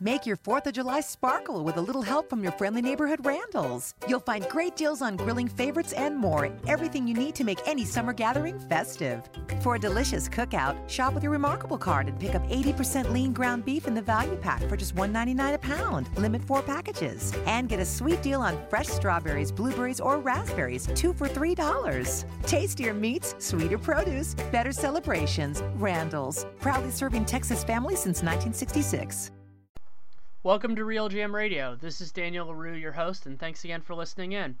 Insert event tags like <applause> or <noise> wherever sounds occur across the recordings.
Make your 4th of July sparkle with a little help from your friendly neighborhood Randalls. You'll find great deals on grilling favorites and more. Everything you need to make any summer gathering festive. For a delicious cookout, shop with your Remarkable card and pick up 80% lean ground beef in the value pack for just $1.99 a pound. Limit four packages. And get a sweet deal on fresh strawberries, blueberries, or raspberries, two for $3. Tastier meats, sweeter produce, better celebrations. Randalls. Proudly serving Texas families since 1966. Welcome to RealGM Radio. This is Daniel Leroux, your host, and thanks again for listening in.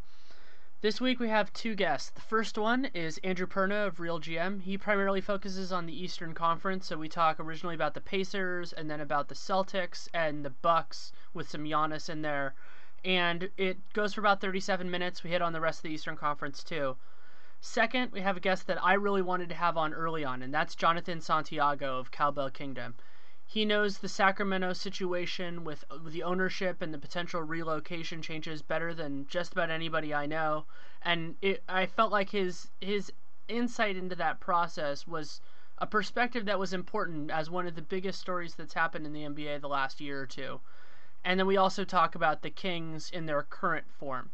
This week we have two guests. The first one is Andrew Perna of RealGM. He primarily focuses on the Eastern Conference, so we talk originally about the Pacers and then about the Celtics and the Bucks with some Giannis in there. And it goes for about 37 minutes. We hit on the rest of the Eastern Conference too. Second, we have a guest that I really wanted to have on early on, and that's Jonathan Santiago of Cowbell Kingdom he knows the Sacramento situation with, the ownership and the potential relocation changes better than just about anybody I know, and it, I felt like his his insight into that process was a perspective that was important as one of the biggest stories that's happened in the NBA the last year or two. And then we also talk about the Kings in their current form.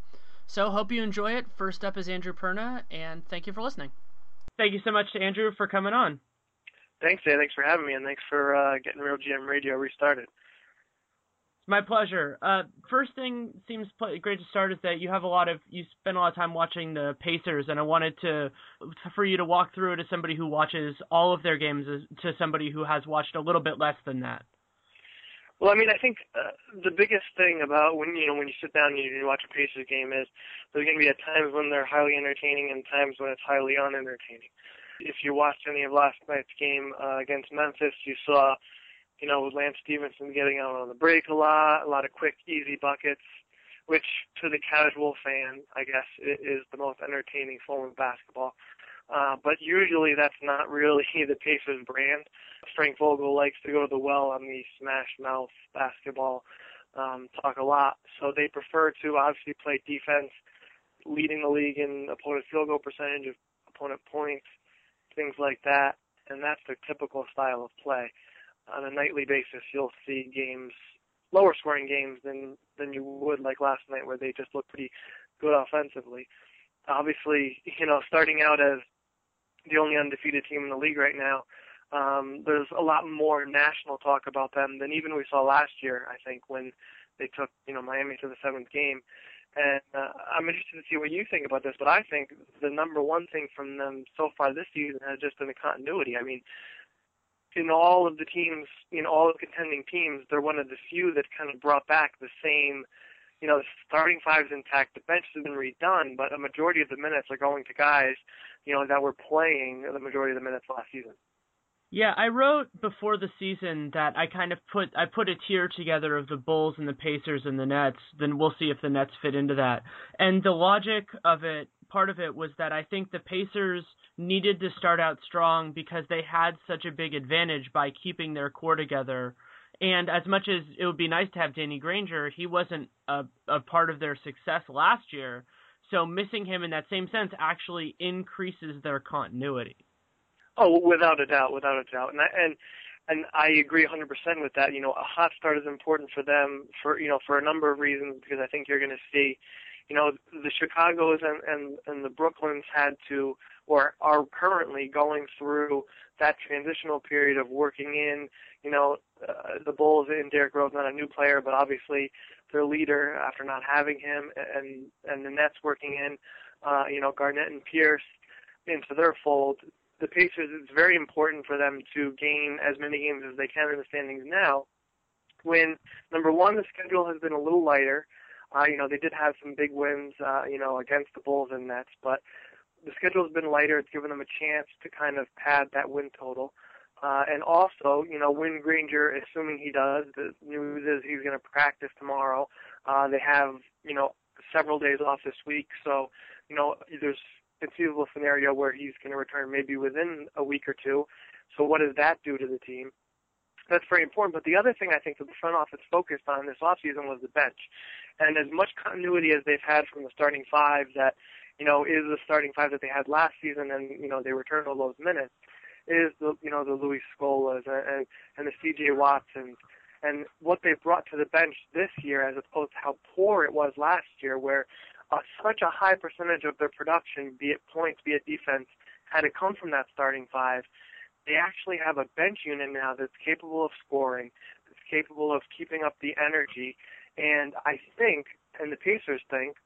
So hope you enjoy it. First up is Andrew Perna, and thank you for listening. Thank you so much to Andrew for coming on. Thanks, Dan. Thanks for having me, and thanks for uh, getting RealGM Radio restarted. It's my pleasure. Uh, first thing seems great to start is that you have a lot of you spend a lot of time watching the Pacers, and I wanted to for you to walk through it as somebody who watches all of their games to somebody who has watched a little bit less than that. Well, I mean, I think uh, the biggest thing about when you know when you sit down and you watch a Pacers game is there's going to be at times when they're highly entertaining and times when it's highly unentertaining. If you watched any of last night's game uh, against Memphis, you saw, you know, Lance Stephenson getting out on the break a lot, a lot of quick, easy buckets, which to the casual fan, I guess, is the most entertaining form of basketball. Uh, but usually that's not really <laughs> the Pacers brand. Frank Vogel likes to go to the well on the smash mouth basketball, um, talk a lot. So they prefer to obviously play defense, leading the league in opponent field goal percentage of opponent points, things like that, and that's their typical style of play. On a nightly basis, you'll see games, lower scoring games than than you would like last night, where they just look pretty good offensively. Obviously, <laughs> you know, starting out as the only undefeated team in the league right now, um, there's a lot more national talk about them than even we saw last year. I think when they took you know Miami to the seventh game, and uh, I'm interested to see what you think about this, but I think the number one thing from them so far this season has just been the continuity. I mean, in all of the teams, in all of the contending teams, they're one of the few that kind of brought back the same, you know, the starting five's intact, the bench has been redone, but a majority of the minutes are going to guys, you know, that were playing the majority of the minutes last season. Yeah, I wrote before the season that I kind of put I put a tier together of the Bulls and the Pacers and the Nets. Then we'll see if the Nets fit into that. And the logic of it, part of it was that I think the Pacers needed to start out strong because they had such a big advantage by keeping their core together. And as much as it would be nice to have Danny Granger, he wasn't a, a part of their success last year. So missing him in that same sense actually increases their continuity. Oh, without a doubt, without a doubt, and I, and and I agree 100% with that. You know, a hot start is important for them for you know for a number of reasons because I think you're going to see, you know, the Chicago's and and and the Brooklyns had to or are currently going through that transitional period of working in, you know, uh, the Bulls in Derrick Rose, not a new player, but obviously their leader after not having him, and and the Nets working in, uh, you know, Garnett and Pierce into their fold the Pacers, it's very important for them to gain as many games as they can in the standings now. When number one, the schedule has been a little lighter. Uh, you know, they did have some big wins, uh, you know, against the Bulls and Nets, but the schedule has been lighter. It's given them a chance to kind of pad that win total. Uh, and also, you know, when Granger, assuming he does, the news is he's going to practice tomorrow. Uh, they have, you know, several days off this week, so, you know, there's conceivable scenario where he's going to return maybe within a week or two. So what does that do to the team? That's very important. But the other thing I think that the front office focused on this offseason was the bench. And as much continuity as they've had from the starting five that, you know, is the starting five that they had last season and, you know, they returned all those minutes, is the, you know, the Luis Scolas and, and, and the CJ Watsons and what they've brought to the bench this year as opposed to how poor it was last year where uh, such a high percentage of their production, be it points, be it defense, had to come from that starting five. They actually have a bench unit now that's capable of scoring, that's capable of keeping up the energy, and I think, and the Pacers think,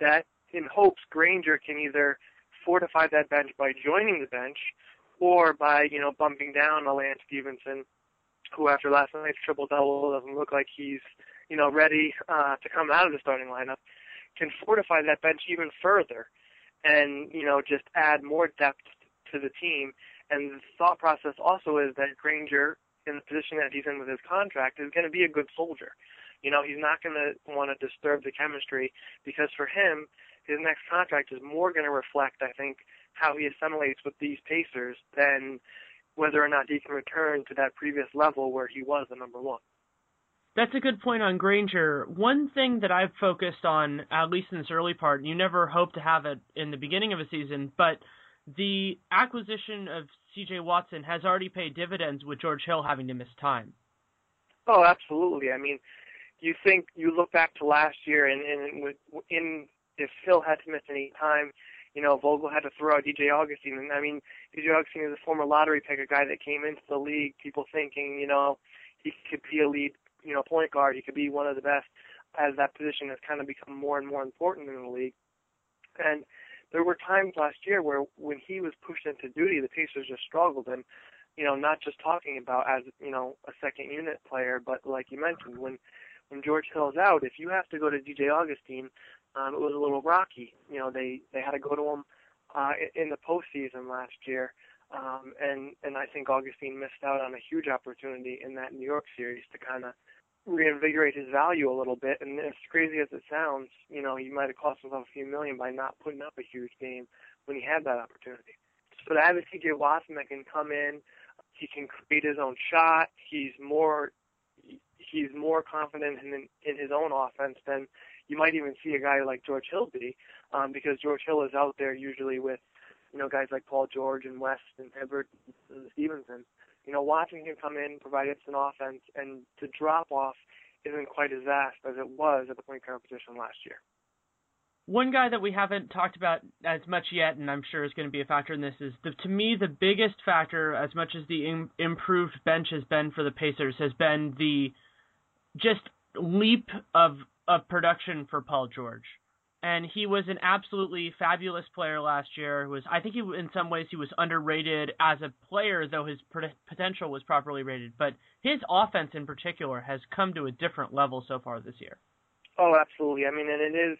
that in hopes Granger can either fortify that bench by joining the bench or by, you know, bumping down a Lance Stephenson, who after last night's triple double doesn't look like he's, you know, ready uh, to come out of the starting lineup can fortify that bench even further and, you know, just add more depth to the team. And the thought process also is that Granger, in the position that he's in with his contract, is going to be a good soldier. You know, he's not going to want to disturb the chemistry because for him, his next contract is more going to reflect, I think, how he assimilates with these Pacers than whether or not he can return to that previous level where he was the number one. That's a good point on Granger. One thing that I've focused on, at least in this early part, you never hope to have it in the beginning of a season, but the acquisition of C.J. Watson has already paid dividends with George Hill having to miss time. Oh, absolutely. I mean, you think you look back to last year, and, and in if Hill had to miss any time, you know, Vogel had to throw out DJ Augustin. And I mean, DJ Augustin is a former lottery pick, a guy that came into the league, people thinking, you know, he could be a lead you know, point guard. He could be one of the best as that position has kind of become more and more important in the league. And there were times last year where when he was pushed into duty, the Pacers just struggled. And, you know, not just talking about as, you know, a second unit player, but like you mentioned, when, when George Hill's out, if you have to go to DJ Augustin, um, it was a little rocky. You know, they, they had to go to him, uh, in the postseason last year. Um, and, and I think Augustin missed out on a huge opportunity in that New York series to kind of reinvigorate his value a little bit. And as crazy as it sounds, you know, he might have cost himself a few million by not putting up a huge game when he had that opportunity. So to have a CJ Watson that can come in, he can create his own shot. He's more he's more confident in in his own offense than you might even see a guy like George Hill be, um, because George Hill is out there usually with you know guys like Paul George and West and Hibbert and Stephenson you know, watching him come in, provide instant offense, and the drop off isn't quite as vast as it was at the point guard position last year. One guy that we haven't talked about as much yet, and I'm sure is going to be a factor in this, is the, to me the biggest factor, as much as the Im- improved bench has been for the Pacers, has been the just leap of of production for Paul George and he was an absolutely fabulous player last year. Was I think he in some ways he was underrated as a player, though his potential was properly rated. But his offense in particular has come to a different level so far this year. Oh, absolutely. I mean, and it is.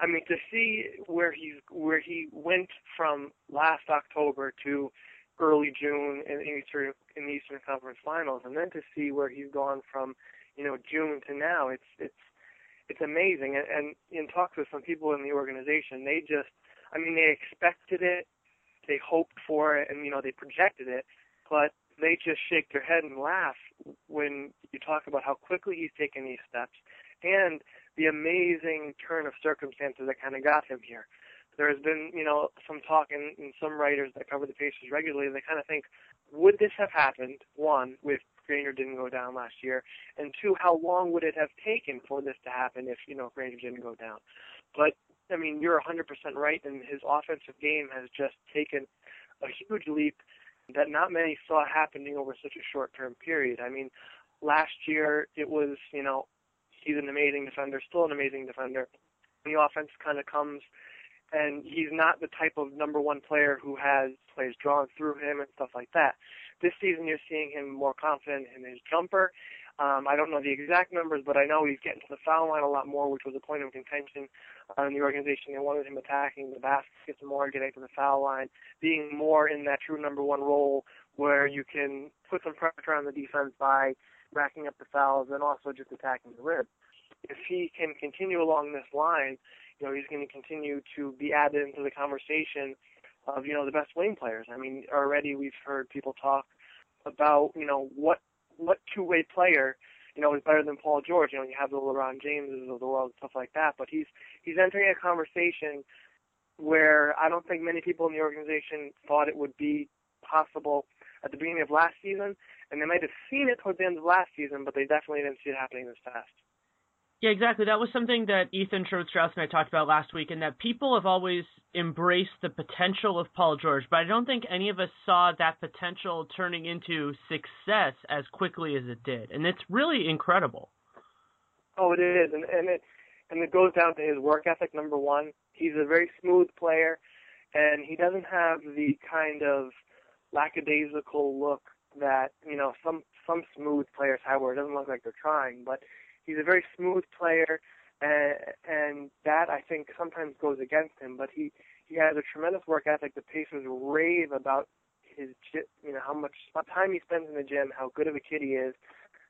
I mean, to see where he's where he went from last October to early June in the Eastern in the Eastern Conference Finals, and then to see where he's gone from, you know, June to now, it's it's it's amazing. And, and in talks with some people in the organization, they just, I mean, they expected it, they hoped for it, and you know, they projected it, but they just shake their head and laugh when you talk about how quickly he's taken these steps and the amazing turn of circumstances that kind of got him here. There has been, you know, some talk in, in some writers that cover the Pacers regularly. They kind of think, would this have happened? One, with Granger didn't go down last year, and two, how long would it have taken for this to happen if you know Granger didn't go down? But I mean, you're 100% right, and his offensive game has just taken a huge leap that not many saw happening over such a short-term period. I mean, last year it was, you know, he's an amazing defender, still an amazing defender. The offense kind of comes and he's not the type of number one player who has plays drawn through him and stuff like that. This season, you're seeing him more confident in his jumper. Um, I don't know the exact numbers, but I know he's getting to the foul line a lot more, which was a point of contention on the organization. They wanted him attacking the baskets more, getting to the foul line, being more in that true number one role where you can put some pressure on the defense by racking up the fouls and also just attacking the rim. If he can continue along this line, you know, he's going to continue to be added into the conversation of, you know, the best wing players. I mean, already we've heard people talk about, you know, what what two-way player, you know, is better than Paul George. You know, you have the LeBron Jameses of the world, and stuff like that. But he's he's entering a conversation where I don't think many people in the organization thought it would be possible at the beginning of last season, and they might have seen it towards the end of last season, but they definitely didn't see it happening this fast. Yeah, exactly. That was something that Ethan Sherwood Strauss and I talked about last week, and that people have always embraced the potential of Paul George, but I don't think any of us saw that potential turning into success as quickly as it did, and it's really incredible. Oh, it is, and and it and it goes down to his work ethic. Number one, he's a very smooth player, and he doesn't have the kind of lackadaisical look that you know some some smooth players have, where it doesn't look like they're trying, but he's a very smooth player, and, and that I think sometimes goes against him. But he he has a tremendous work ethic. The Pacers rave about his you know how much time he spends in the gym, how good of a kid he is,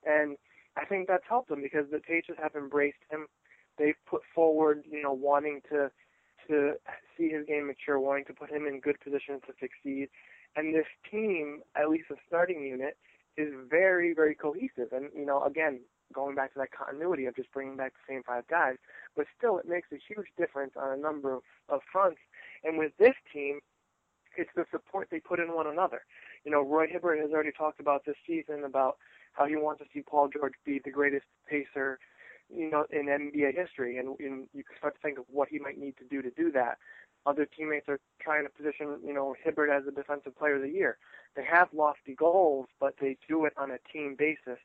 and I think that's helped him because the Pacers have embraced him. They've put forward you know wanting to to see his game mature, wanting to put him in good positions to succeed. And this team, at least the starting unit, is very, very cohesive. And, you know, again, going back to that continuity of just bringing back the same five guys, but still it makes a huge difference on a number of, of fronts. And with this team, it's the support they put in one another. You know, Roy Hibbert has already talked about this season about how he wants to see Paul George be the greatest pacer, you know, in NBA history, and, and you can start to think of what he might need to do to do that. Other teammates are trying to position, you know, Hibbert as a defensive player of the year. They have lofty goals, but they do it on a team basis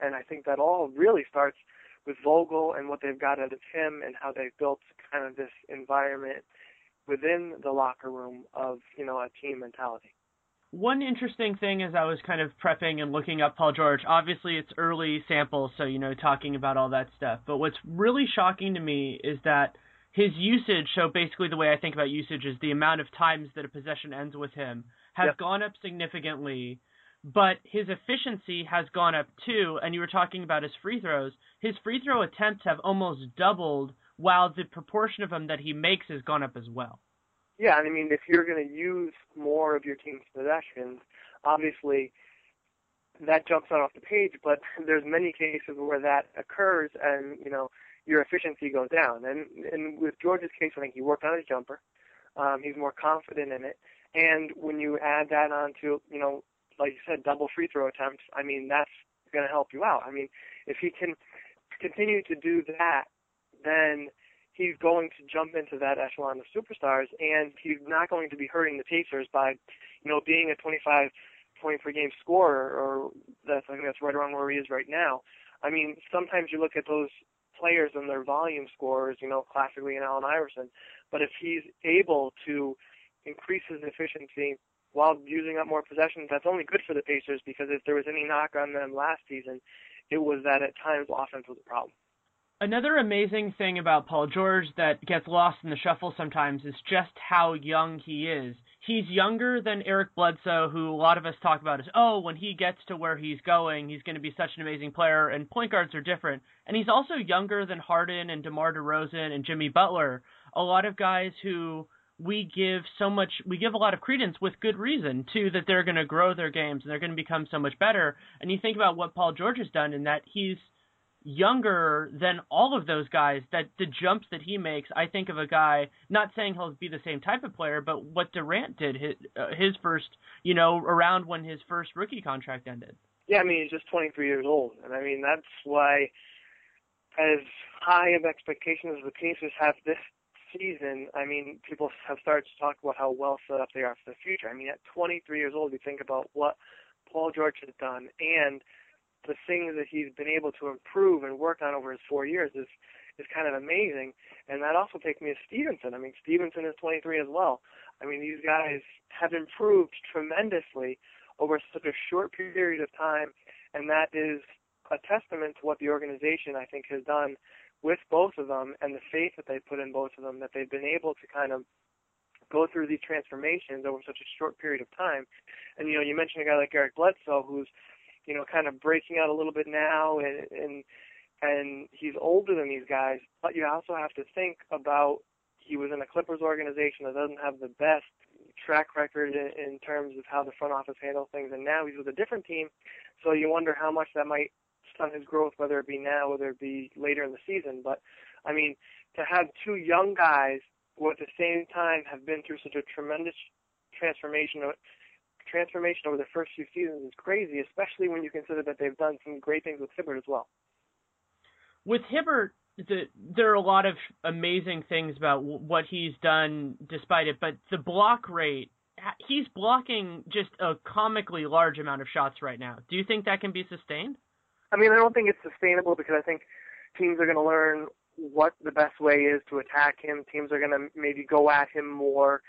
and I think that all really starts with Vogel and what they've got out of him and how they've built kind of this environment within the locker room of, you know, a team mentality. One interesting thing as I was kind of prepping and looking up Paul George, obviously it's early samples, so, you know, talking about all that stuff. But what's really shocking to me is that his usage, so basically the way I think about usage is the amount of times that a possession ends with him, has yep. gone up significantly but his efficiency has gone up too. And you were talking about his free throws. His free throw attempts have almost doubled, while the proportion of them that he makes has gone up as well. Yeah, and I mean, if you're going to use more of your team's possessions, obviously that jumps out off the page. But <laughs> there's many cases where that occurs, and you know your efficiency goes down. And and with George's case, I think he worked on his jumper. Um, he's more confident in it. And when you add that onto, you know, like you said, double free throw attempts, I mean, that's going to help you out. I mean, if he can continue to do that, then he's going to jump into that echelon of superstars, and he's not going to be hurting the Pacers by, you know, being a 25 point per game scorer, or that's I think that's right around where he is right now. I mean, sometimes you look at those players and their volume scores, you know, classically in Allen Iverson, but if he's able to increase his efficiency while using up more possessions, that's only good for the Pacers because if there was any knock on them last season, it was that at times offense was a problem. Another amazing thing about Paul George that gets lost in the shuffle sometimes is just how young he is. He's younger than Eric Bledsoe, who a lot of us talk about as, oh, when he gets to where he's going, he's going to be such an amazing player, and point guards are different. And he's also younger than Harden and DeMar DeRozan and Jimmy Butler, a lot of guys who we give so much we give a lot of credence with good reason to that they're going to grow their games and they're going to become so much better. And you think about what Paul George has done in that he's younger than all of those guys that the jumps that he makes. I think of a guy not saying he'll be the same type of player but what Durant did his, uh, his first you know around when his first rookie contract ended. Yeah I mean he's just 23 years old. And I mean that's why as high of expectations as the Pacers have this season, I mean, people have started to talk about how well set up they are for the future. I mean, at 23 years old, you think about what Paul George has done and the things that he's been able to improve and work on over his four years is is kind of amazing. And that also takes me to Stephenson. I mean, Stephenson is 23 as well. I mean, these guys have improved tremendously over such a short period of time, and that is a testament to what the organization I think has done with both of them and the faith that they put in both of them that they've been able to kind of go through these transformations over such a short period of time. And you know, you mentioned a guy like Eric Bledsoe, who's you know kind of breaking out a little bit now, and and and he's older than these guys. But you also have to think about he was in a Clippers organization that doesn't have the best track record in, in terms of how the front office handles things, and now he's with a different team. So you wonder how much that might stunt his growth, whether it be now, whether it be later in the season. But I mean, to have two young guys who at the same time have been through such a tremendous transformation transformation over the first few seasons is crazy, especially when you consider that they've done some great things with Hibbert as well. With Hibbert, the, there are a lot of amazing things about what he's done despite it, but the block rate, he's blocking just a comically large amount of shots right now. Do you think that can be sustained? I mean, I don't think it's sustainable because I think teams are going to learn what the best way is to attack him. Teams are going to maybe go at him more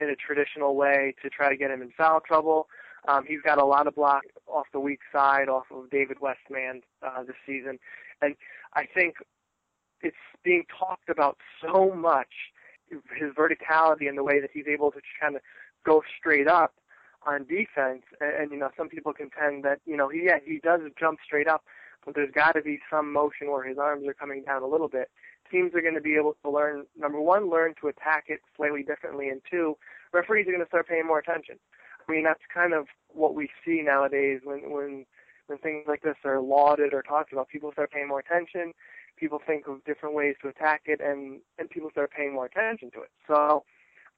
in a traditional way to try to get him in foul trouble. Um, he's got a lot of block off the weak side, off of David Westman uh, this season, and I think it's being talked about so much. His verticality and the way that he's able to kind of go straight up on defense, and, and you know some people contend that you know he yeah he does jump straight up, but there's got to be some motion where his arms are coming down a little bit. Teams are going to be able to learn number one, learn to attack it slightly differently, and two, referees are going to start paying more attention. I mean that's kind of what we see nowadays when when when things like this are lauded or talked about. People start paying more attention. People think of different ways to attack it, and and people start paying more attention to it. So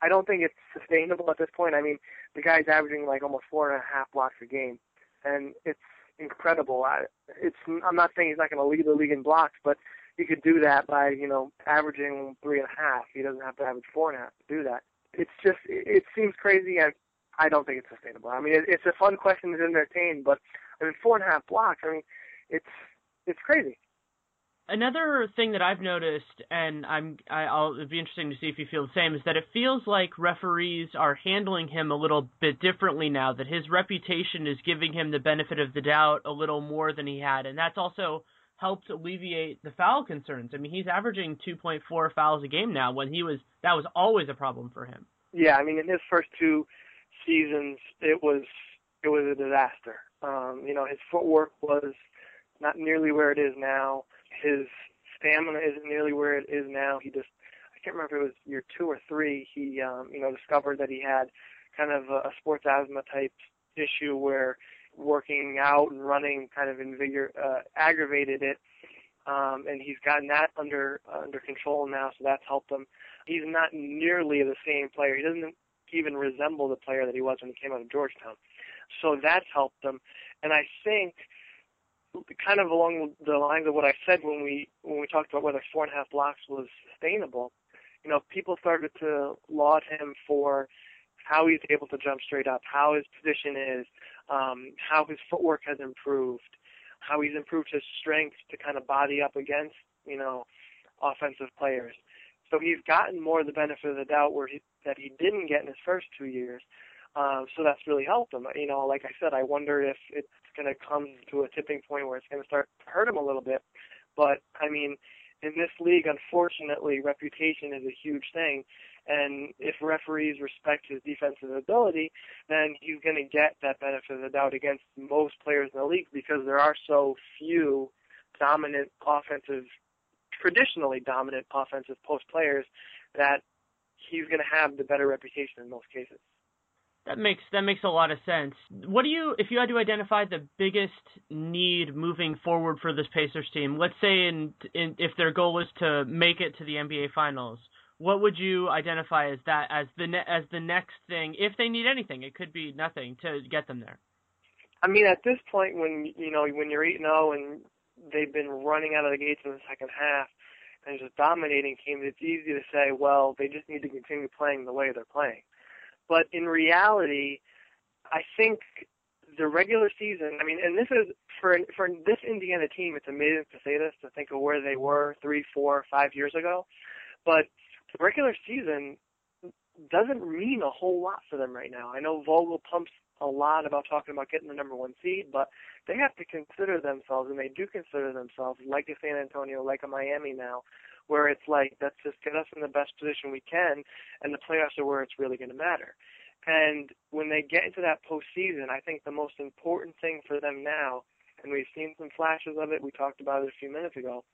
I don't think it's sustainable at this point. I mean, the guy's averaging like almost four and a half blocks a game, and it's incredible. I, it's I'm not saying he's not going to lead the league in blocks, but he could do that by you know averaging three and a half. He doesn't have to average four and a half to do that. It's just it, it seems crazy, and I don't think it's sustainable. I mean, it, it's a fun question to entertain, but I mean, four and a half blocks. I mean, it's it's crazy. Another thing that I've noticed, and I'm I, I'll it'd be interesting to see if you feel the same, is that it feels like referees are handling him a little bit differently now. That his reputation is giving him the benefit of the doubt a little more than he had, and that's also helped alleviate the foul concerns. I mean, he's averaging 2.4 fouls a game now. When he was that was always a problem for him. Yeah, I mean, in his first two seasons, it was it was a disaster. Um, you know, his footwork was not nearly where it is now his stamina isn't nearly where it is now. He just I can't remember if it was year two or three. He um, you know discovered that he had kind of a, a sports asthma type issue where working out and running kind of invigor uh, aggravated it. Um, and he's gotten that under uh, under control now, so that's helped him. He's not nearly the same player. He doesn't even resemble the player that he was when he came out of Georgetown. So that's helped him. And I think kind of along the lines of what I said when we when we talked about whether four and a half blocks was sustainable. You know, people started to laud him for how he's able to jump straight up, how his position is, um, how his footwork has improved, how he's improved his strength to kind of body up against, you know, offensive players. So he's gotten more of the benefit of the doubt where he, that he didn't get in his first two years. Um, so that's really helped him. You know, like I said, I wonder if it's going to come to a tipping point where it's going to start to hurt him a little bit. But I mean, in this league, unfortunately, reputation is a huge thing. And if referees respect his defensive ability, then he's going to get that benefit of the doubt against most players in the league because there are so few dominant offensive, traditionally dominant offensive post players that he's going to have the better reputation in most cases. That makes that makes a lot of sense. What do you, if you had to identify the biggest need moving forward for this Pacers team? Let's say in, in if their goal was to make it to the NBA Finals, what would you identify as that as the ne- as the next thing? If they need anything, it could be nothing to get them there. I mean, at this point, when you know when you're eight zero oh and they've been running out of the gates in the second half and just dominating teams, it's easy to say, well, they just need to continue playing the way they're playing. But in reality, I think the regular season. I mean, and this is for for this Indiana team. It's amazing to say this to think of where they were three, four, five years ago. But the regular season doesn't mean a whole lot for them right now. I know Vogel pumps a lot about talking about getting the number one seed, but they have to consider themselves, and they do consider themselves like a San Antonio, like a Miami now, where it's like, let's just get us in the best position we can, and the playoffs are where it's really going to matter. And when they get into that postseason, I think the most important thing for them now, and we've seen some flashes of it, we talked about it a few minutes ago,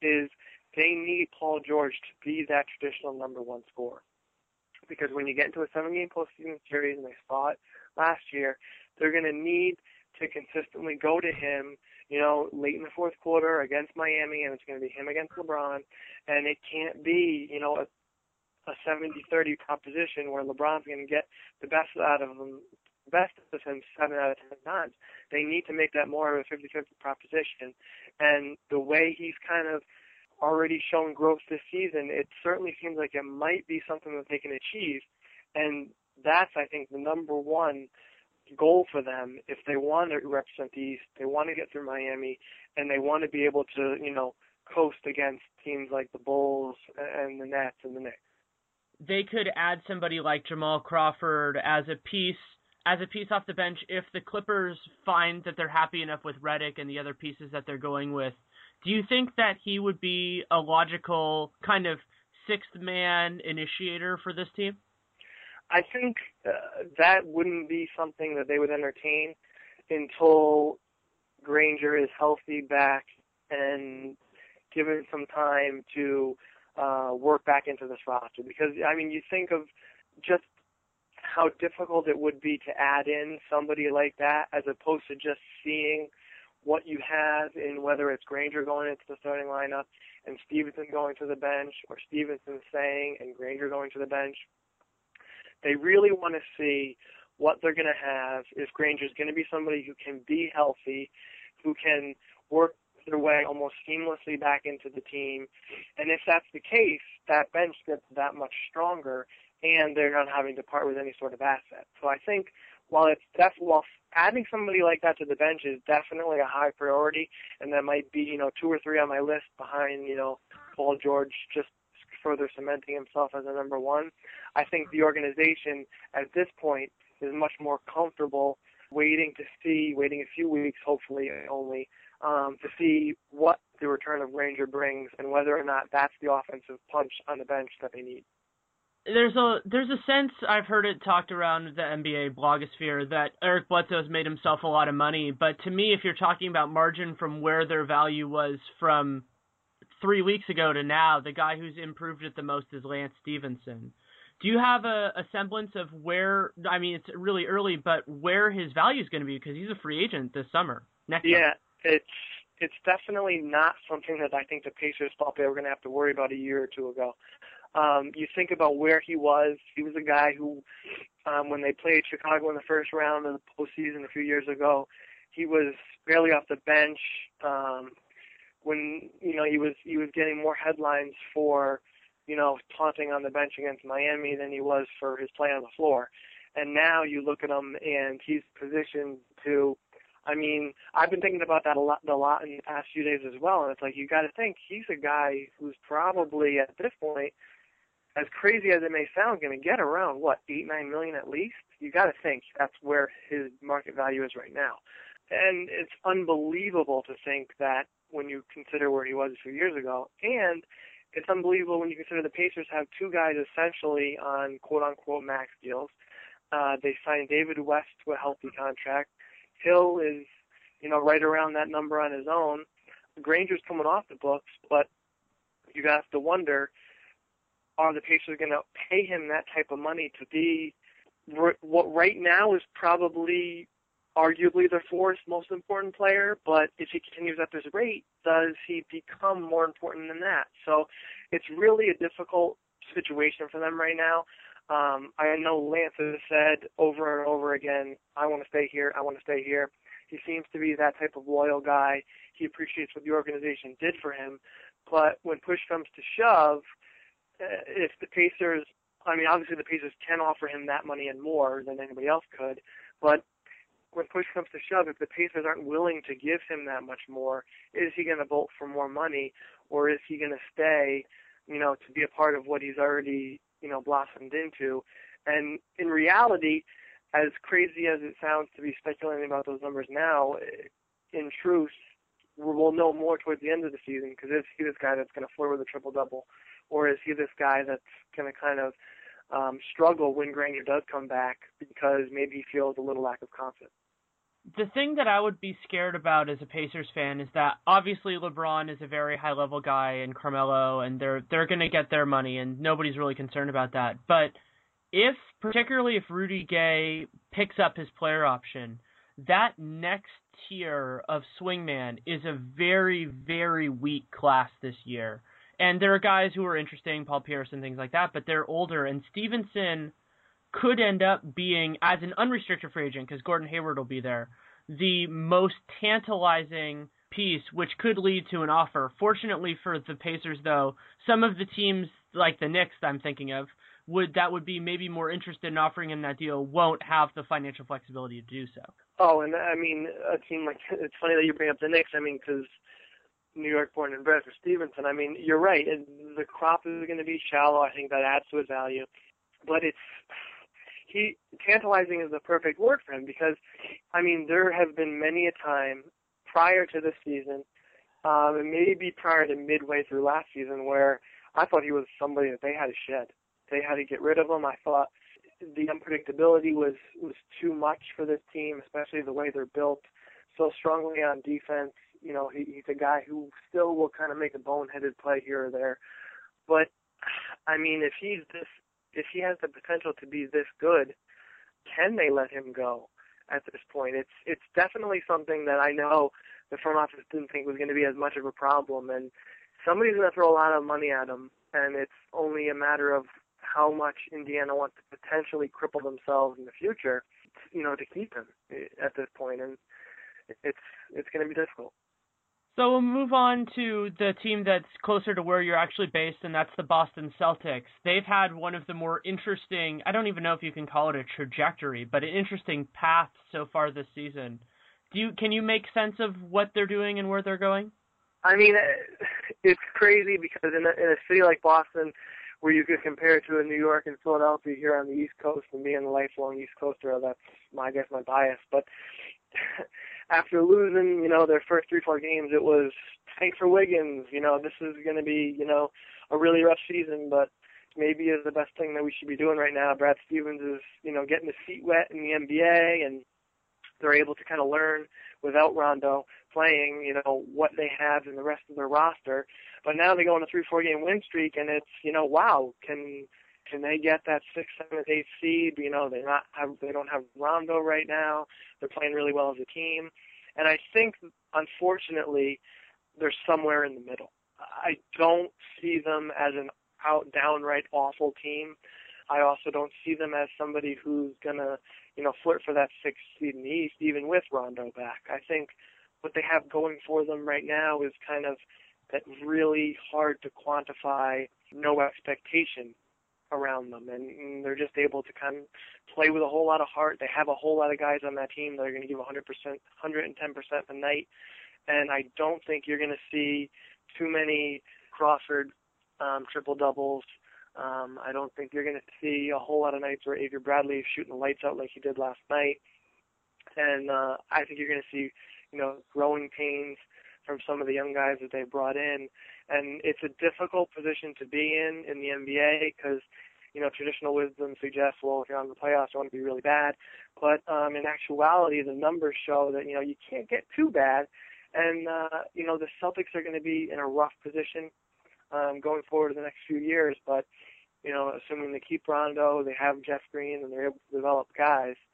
is they need Paul George to be that traditional number one scorer. Because when you get into a seven game postseason series, and they saw it last year, they're going to need to consistently go to him, you know, late in the fourth quarter against Miami, and it's going to be him against LeBron, and it can't be, you know, a a 70-30 proposition where LeBron's going to get the best out of him, best of him seven out of ten times. They need to make that more of a 50-50 proposition, and the way he's kind of already shown growth this season, it certainly seems like it might be something that they can achieve, and that's I think the number one goal for them. If they want to represent the East, they want to get through Miami, and they want to be able to, you know, coast against teams like the Bulls and the Nets and the Knicks. They could add somebody like Jamal Crawford as a piece as a piece off the bench if the Clippers find that they're happy enough with Redick and the other pieces that they're going with. Do you think that he would be a logical kind of sixth man initiator for this team? I think uh, that wouldn't be something that they would entertain until Granger is healthy back and given some time to uh, work back into this roster. Because I mean, you think of just how difficult it would be to add in somebody like that as opposed to just seeing what you have in whether it's Granger going into the starting lineup and Stephenson going to the bench or Stephenson staying and Granger going to the bench. They really want to see what they're going to have if Granger's going to be somebody who can be healthy, who can work their way almost seamlessly back into the team. And if that's the case, that bench gets that much stronger and they're not having to part with any sort of asset. So I think while it's def- while adding somebody like that to the bench is definitely a high priority, and that might be you know two or three on my list behind you know Paul George just further cementing himself as a number one. I think the organization at this point is much more comfortable waiting to see, waiting a few weeks, hopefully only, um, to see what the return of Granger brings and whether or not that's the offensive punch on the bench that they need there's a there's a sense I've heard it talked around the NBA blogosphere that Eric Bledsoe has made himself a lot of money, but to me, if you're talking about margin from where their value was from three weeks ago to now, the guy who's improved it the most is Lance Stephenson. Do you have a, a semblance of where? I mean, it's really early, but where his value is going to be because he's a free agent this summer. Next yeah, summer. It's it's definitely not something that I think the Pacers thought they were going to have to worry about a year or two ago. Um, you think about where he was. He was a guy who, um, when they played Chicago in the first round of the postseason a few years ago, he was barely off the bench. Um, when you know he was he was getting more headlines for you know taunting on the bench against Miami than he was for his play on the floor. And now you look at him and he's positioned to I mean, I've been thinking about that a lot, a lot in the past few days as well. And it's like you got to think he's a guy who's probably at this point as crazy as it may sound, going to get around what eight nine million at least. You got to think that's where his market value is right now, and it's unbelievable to think that when you consider where he was a few years ago, and it's unbelievable when you consider the Pacers have two guys essentially on quote unquote max deals. Uh, they signed David West to a healthy contract. Hill is, you know, right around that number on his own. Granger's coming off the books, but you have to wonder are the Pacers going to pay him that type of money to be what right now is probably arguably their fourth most important player, but if he continues at this rate, does he become more important than that? So it's really a difficult situation for them right now. Um, I know Lance has said over and over again, I want to stay here, I want to stay here. He seems to be that type of loyal guy. He appreciates what the organization did for him. But when push comes to shove, uh, if the Pacers, I mean, obviously the Pacers can offer him that money and more than anybody else could, but when push comes to shove, if the Pacers aren't willing to give him that much more, is he going to vote for more money, or is he going to stay, you know, to be a part of what he's already, you know, blossomed into? And in reality, as crazy as it sounds to be speculating about those numbers now, in truth, we'll know more towards the end of the season because is he this guy that's going to flirt with a triple double, or is he this guy that's going to kind of um, struggle when Granger does come back because maybe he feels a little lack of confidence? The thing that I would be scared about as a Pacers fan is that obviously LeBron is a very high level guy and Carmelo and they're they're going to get their money and nobody's really concerned about that. But if particularly if Rudy Gay picks up his player option, that next tier of swingman is a very, very weak class this year. And there are guys who are interesting, Paul Pierce and things like that, but they're older. And Stephenson could end up being, as an unrestricted free agent, because Gordon Hayward will be there, the most tantalizing piece, which could lead to an offer. Fortunately for the Pacers, though, some of the teams, like the Knicks, I'm thinking of, would that would be maybe more interested in offering him that deal won't have the financial flexibility to do so. Oh, and I mean, a team like it's funny that you bring up the Knicks. I mean, because New York born and bred for Stephenson. I mean, you're right. The crop is going to be shallow. I think that adds to his value, but it's he tantalizing is the perfect word for him because I mean there have been many a time prior to this season, um, and maybe prior to midway through last season where I thought he was somebody that they had to shed. They had to get rid of him. I thought the unpredictability was was too much for this team, especially the way they're built so strongly on defense. You know, he, he's a guy who still will kind of make a boneheaded play here or there, but I mean, if he's this, if he has the potential to be this good, can they let him go at this point? It's it's definitely something that I know the front office didn't think was going to be as much of a problem, and somebody's going to throw a lot of money at him, and it's only a matter of how much Indiana wants to potentially cripple themselves in the future, you know, to keep him eh, at this point, and it's it's going to be difficult. So we'll move on to the team that's closer to where you're actually based, and that's the Boston Celtics. They've had one of the more interesting, I don't even know if you can call it a trajectory, but an interesting path so far this season. Do you can you make sense of what they're doing and where they're going? I mean, uh, it's crazy because in a, in a city like Boston, where you could compare it to New York and Philadelphia here on the East Coast, and being a lifelong East Coaster, that's my I guess my bias. But after losing, you know, their first three four games, it was thanks for Wiggins. You know, this is going to be, you know, a really rough season, but maybe is the best thing that we should be doing right now. Brad Stevens is, you know, getting his feet wet in the NBA, and they're able to kind of learn without Rondo playing, you know, what they have in the rest of their roster. But now they go on a three, four game win streak, and it's, you know, wow, can can they get that six, seven, eight seed? You know, they not have they don't have Rondo right now. They're playing really well as a team, and I think unfortunately they're somewhere in the middle. I don't see them as an out downright awful team. I also don't see them as somebody who's gonna, you know, flirt for that sixth seed in the East, even with Rondo back. I think what they have going for them right now is kind of that really hard to quantify, no expectation around them, and, and they're just able to kind of play with a whole lot of heart. They have a whole lot of guys on that team that are going to give 100%, 110% a night, and I don't think you're going to see too many Crawford um, triple doubles. Um, I don't think you're going to see a whole lot of nights where Avery Bradley is shooting the lights out like he did last night. And uh, I think you're going to see you know, growing pains from some of the young guys that they brought in. And it's a difficult position to be in in the NBA because, you know, traditional wisdom suggests, well, if you're on the playoffs, you want to be really bad. But um, in actuality, the numbers show that, you know, you can't get too bad. And, uh, you know, the Celtics are going to be in a rough position um, going forward in the next few years. But, you know, assuming they keep Rondo, they have Jeff Green, and they're able to develop guys –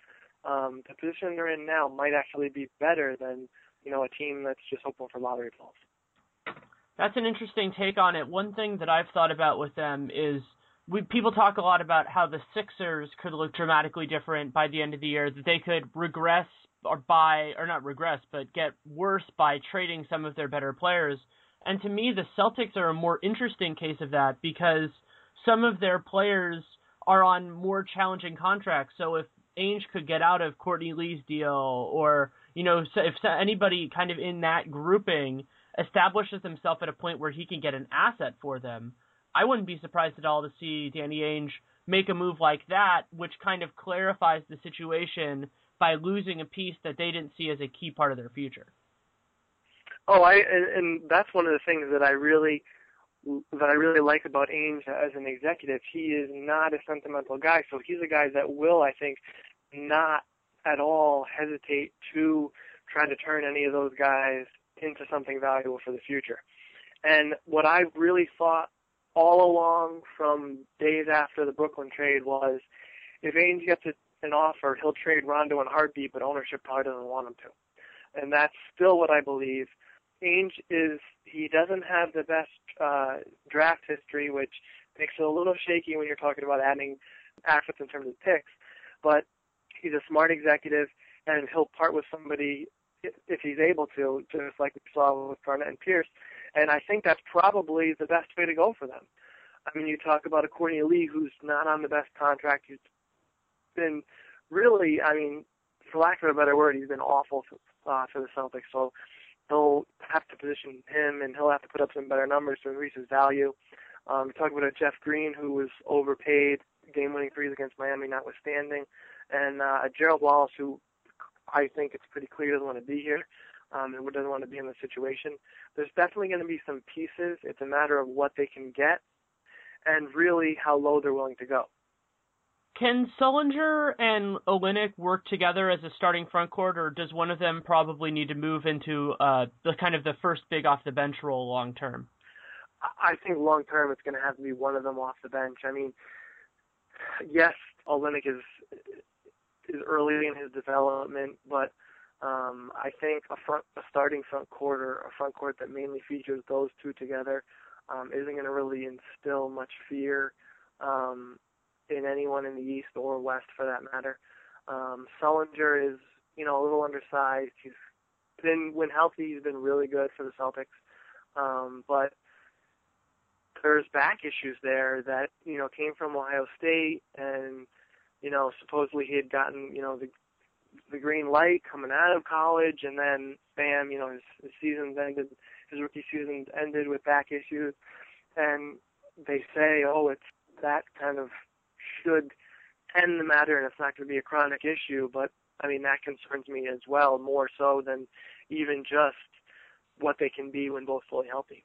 um, the position they're in now might actually be better than you know a team that's just hoping for lottery balls. That's an interesting take on it. One thing that I've thought about with them is we people talk a lot about how the Sixers could look dramatically different by the end of the year, that they could regress or buy or not regress, but get worse by trading some of their better players. And to me, the Celtics are a more interesting case of that because some of their players are on more challenging contracts. So if Ainge could get out of Courtney Lee's deal, or you know, if anybody kind of in that grouping establishes himself at a point where he can get an asset for them, I wouldn't be surprised at all to see Danny Ainge make a move like that, which kind of clarifies the situation by losing a piece that they didn't see as a key part of their future. Oh, I and, and that's one of the things that I really that I really like about Ainge as an executive. He is not a sentimental guy, so he's a guy that will, I think, not at all hesitate to try to turn any of those guys into something valuable for the future. And what I really thought all along from days after the Brooklyn trade was if Ainge gets an offer, he'll trade Rondo in a heartbeat, but ownership probably doesn't want him to. And that's still what I believe. Ainge is he doesn't have the best uh, draft history, which makes it a little shaky when you're talking about adding assets in terms of picks. But he's a smart executive, and he'll part with somebody if he's able to, just like we saw with Garnett and Pierce. And I think that's probably the best way to go for them. I mean, you talk about a Courtney Lee who's not on the best contract. He's been really, I mean, for lack of a better word, he's been awful uh, for the Celtics. So they'll have to position him, and he'll have to put up some better numbers to increase his value. Um, talk about a Jeff Green who was overpaid, game-winning threes against Miami notwithstanding, and uh, a Gerald Wallace who I think it's pretty clear doesn't want to be here um, and doesn't want to be in the situation. There's definitely going to be some pieces. It's a matter of what they can get and really how low they're willing to go. Can Sullinger and Olynyk work together as a starting front court, or does one of them probably need to move into uh, the kind of the first big off the bench role long term? I think long term it's going to have to be one of them off the bench. I mean, yes, Olynyk is is early in his development, but um, I think a front, a starting front court or a front court that mainly features those two together um, isn't going to really instill much fear um, in anyone in the East or West for that matter. Um, Sullinger is, you know, a little undersized. He's been, when healthy, he's been really good for the Celtics. Um, but there's back issues there that, you know, came from Ohio State and you know, supposedly he had gotten, you know, the the green light coming out of college, and then bam, you know, his, his season's ended, his rookie season ended with back issues, and they say, oh, it's that kind of should end the matter, and it's not going to be a chronic issue, but I mean that concerns me as well, more so than even just what they can be when both fully healthy.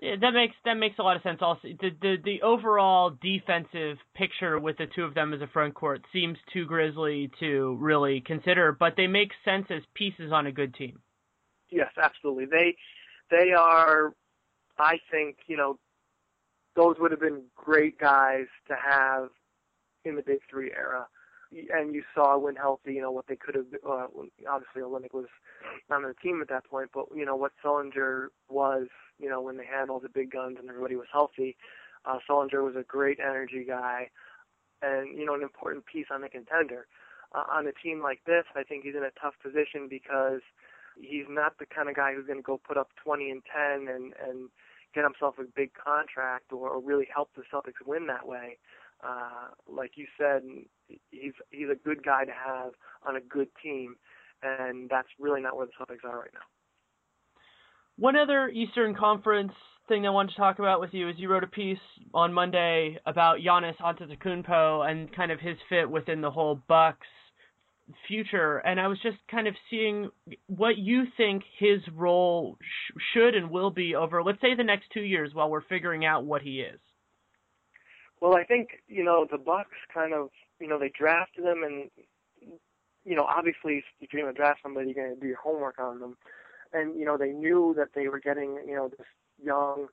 Yeah, that makes that makes a lot of sense. Also, the, the the overall defensive picture with the two of them as a front court seems too grisly to really consider, but they make sense as pieces on a good team. Yes, absolutely. They they are, I think, you know, those would have been great guys to have in the Big Three era and you saw when healthy, you know what they could have. Uh, obviously, Olynyk was not on the team at that point, but you know what Sullinger was. You know when they had all the big guns and everybody was healthy. Uh, Sullinger was a great energy guy, and you know an important piece on the contender. Uh, on a team like this, I think he's in a tough position because he's not the kind of guy who's going to go put up 20 and 10 and and get himself a big contract or, or really help the Celtics win that way. Uh, like you said, he's he's a good guy to have on a good team, and that's really not where the Celtics are right now. One other Eastern Conference thing I wanted to talk about with you is you wrote a piece on Monday about Giannis Antetokounmpo and kind of his fit within the whole Bucks future, and I was just kind of seeing what you think his role sh- should and will be over, let's say, the next two years while we're figuring out what he is. Well, I think you know the Bucks kind of you know they drafted him, and you know obviously if you're going to draft somebody, you're going to do your homework on them, and you know they knew that they were getting you know this young,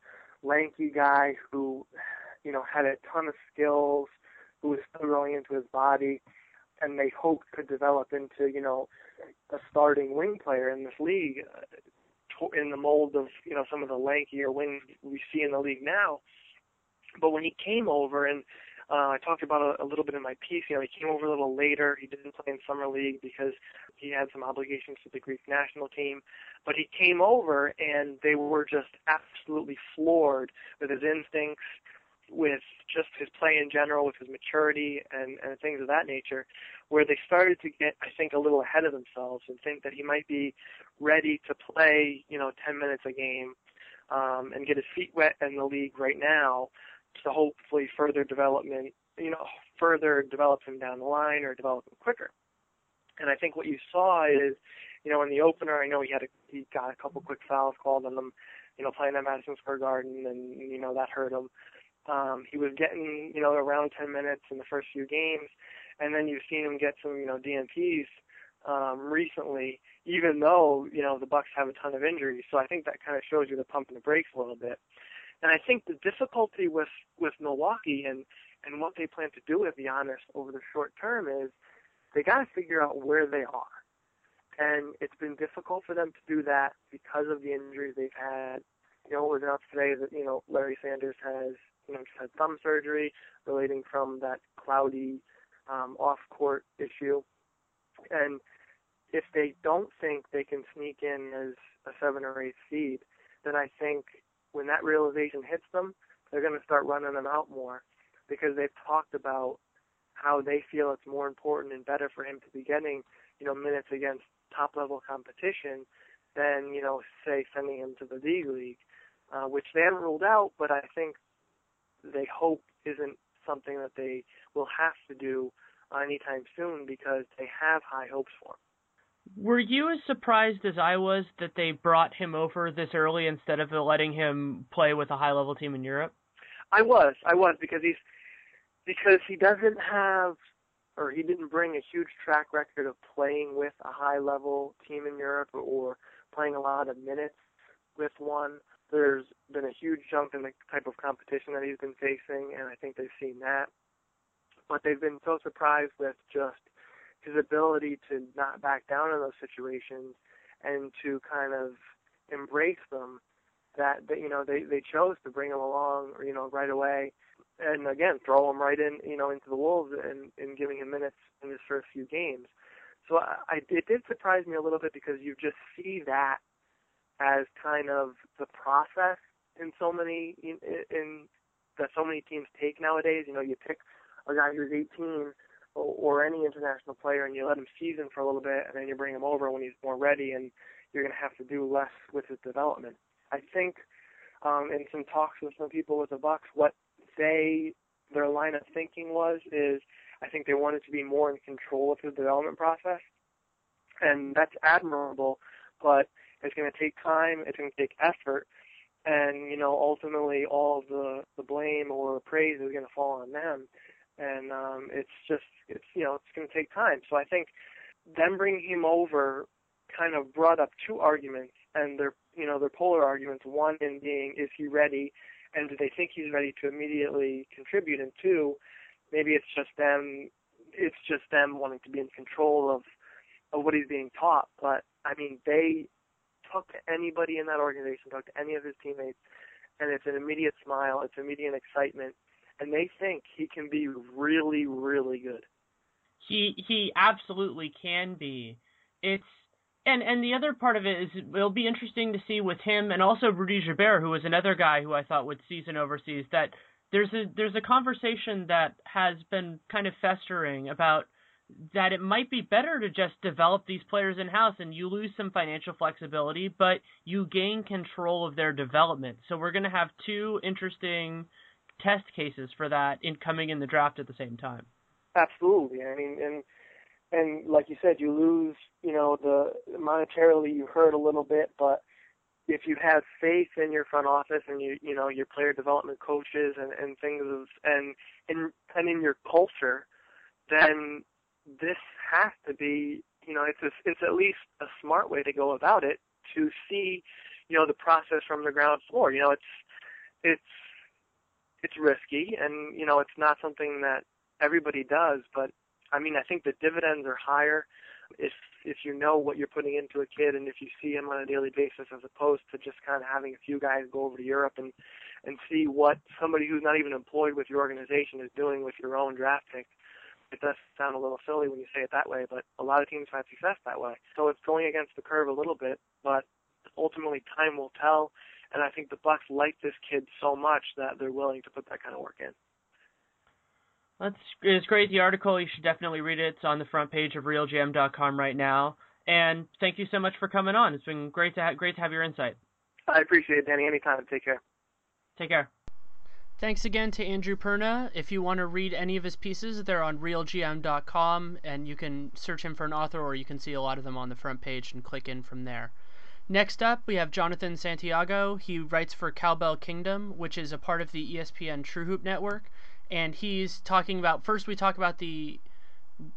lanky guy who you know had a ton of skills, who was still growing into his body, and they hoped could develop into you know a starting wing player in this league uh, in the mold of you know some of the lankier wings we see in the league now. But when he came over, and uh, I talked about a, a little bit in my piece, you know, he came over a little later. He didn't play in summer league because he had some obligations to the Greek national team. But he came over, and they were just absolutely floored with his instincts, with just his play in general, with his maturity and, and things of that nature, where they started to get, I think, a little ahead of themselves and think that he might be ready to play, you know, 10 minutes a game um, and get his feet wet in the league right now to hopefully further development, you know, further develop him down the line or develop him quicker. And I think what you saw is, you know, in the opener, I know he had a, he got a couple quick fouls called on them, you know, playing at Madison Square Garden, and you know that hurt him. Um, he was getting, you know, around 10 minutes in the first few games, and then you've seen him get some, you know, DNPs um, recently, even though you know the Bucks have a ton of injuries. So I think that kind of shows you the pump and the brakes a little bit. And I think the difficulty with with Milwaukee and and what they plan to do with Giannis over the short term is they got to figure out where they are. And it's been difficult for them to do that because of the injuries they've had. You know, it was announced today that, you know, Larry Sanders has, you know, just had thumb surgery relating from that cloudy um, off-court issue. And if they don't think they can sneak in as a seven or eight seed, then I think when that realization hits them, they're going to start running them out more because they've talked about how they feel it's more important and better for him to be getting, you know, minutes against top level competition than, you know, say sending him to the D League, uh, which they haven't ruled out, but I think they hope isn't something that they will have to do anytime soon because they have high hopes for him. Were you as surprised as I was that they brought him over this early instead of letting him play with a high level team in Europe? I was, I was because he's because he doesn't have or he didn't bring a huge track record of playing with a high level team in Europe or playing a lot of minutes with one. There's been a huge jump in the type of competition that he's been facing, and I think they've seen that. But they've been so surprised with just his ability to not back down in those situations and to kind of embrace them that, that you know they they chose to bring him along you know right away and again throw him right in you know into the wolves and and giving him minutes in his first few games. So I, I it did surprise me a little bit because you just see that as kind of the process in so many in, in that so many teams take nowadays. You know, you pick a guy who's 18 or, or any international player and you let him season for a little bit and then you bring him over when he's more ready and you're going to have to do less with his development. I think um, in some talks with some people with the Bucks, what they their line of thinking was is I think they wanted to be more in control of the development process, and that's admirable. But it's going to take time. It's going to take effort, and you know ultimately all of the the blame or praise is going to fall on them. And um, it's just it's you know it's going to take time. So I think them bringing him over kind of brought up two arguments, and they're you know they're polar arguments. One in being is he ready, and do they think he's ready to immediately contribute? And two, maybe it's just them it's just them wanting to be in control of of what he's being taught. But I mean, they talk to anybody in that organization, talk to any of his teammates, and it's an immediate smile, it's immediate excitement, and they think he can be really, really good. He he absolutely can be. It's and and the other part of it is it'll be interesting to see with him and also Rudy Gobert, who was another guy who I thought would season overseas. That there's a there's a conversation that has been kind of festering about that it might be better to just develop these players in house and you lose some financial flexibility, but you gain control of their development. So we're going to have two interesting test cases for that in coming in the draft at the same time. Absolutely. I mean, and and like you said, you lose, you know, the monetarily you hurt a little bit, but if you have faith in your front office and you you know your player development coaches and and things of, and in and in your culture, then this has to be you know it's a, it's at least a smart way to go about it to see you know the process from the ground floor. You know it's it's it's risky and you know it's not something that everybody does, but I mean, I think the dividends are higher if if you know what you're putting into a kid and if you see him on a daily basis as opposed to just kind of having a few guys go over to Europe and and see what somebody who's not even employed with your organization is doing with your own draft pick. It does sound a little silly when you say it that way, but a lot of teams have success that way. So it's going against the curve a little bit, but ultimately time will tell. And I think the Bucks like this kid so much that they're willing to put that kind of work in. That's it's great. The article you should definitely read it. It's on the front page of RealGM.com right now. And thank you so much for coming on. It's been great to ha- great to have your insight. I appreciate it, Danny. Anytime. Take care. Take care. Thanks again to Andrew Perna. If you want to read any of his pieces, they're on realgm.com, and you can search him for an author, or you can see a lot of them on the front page and click in from there. Next up, we have Jonathan Santiago. He writes for Cowbell Kingdom, which is a part of the ESPN True Hoop Network, and he's talking about first we talk about the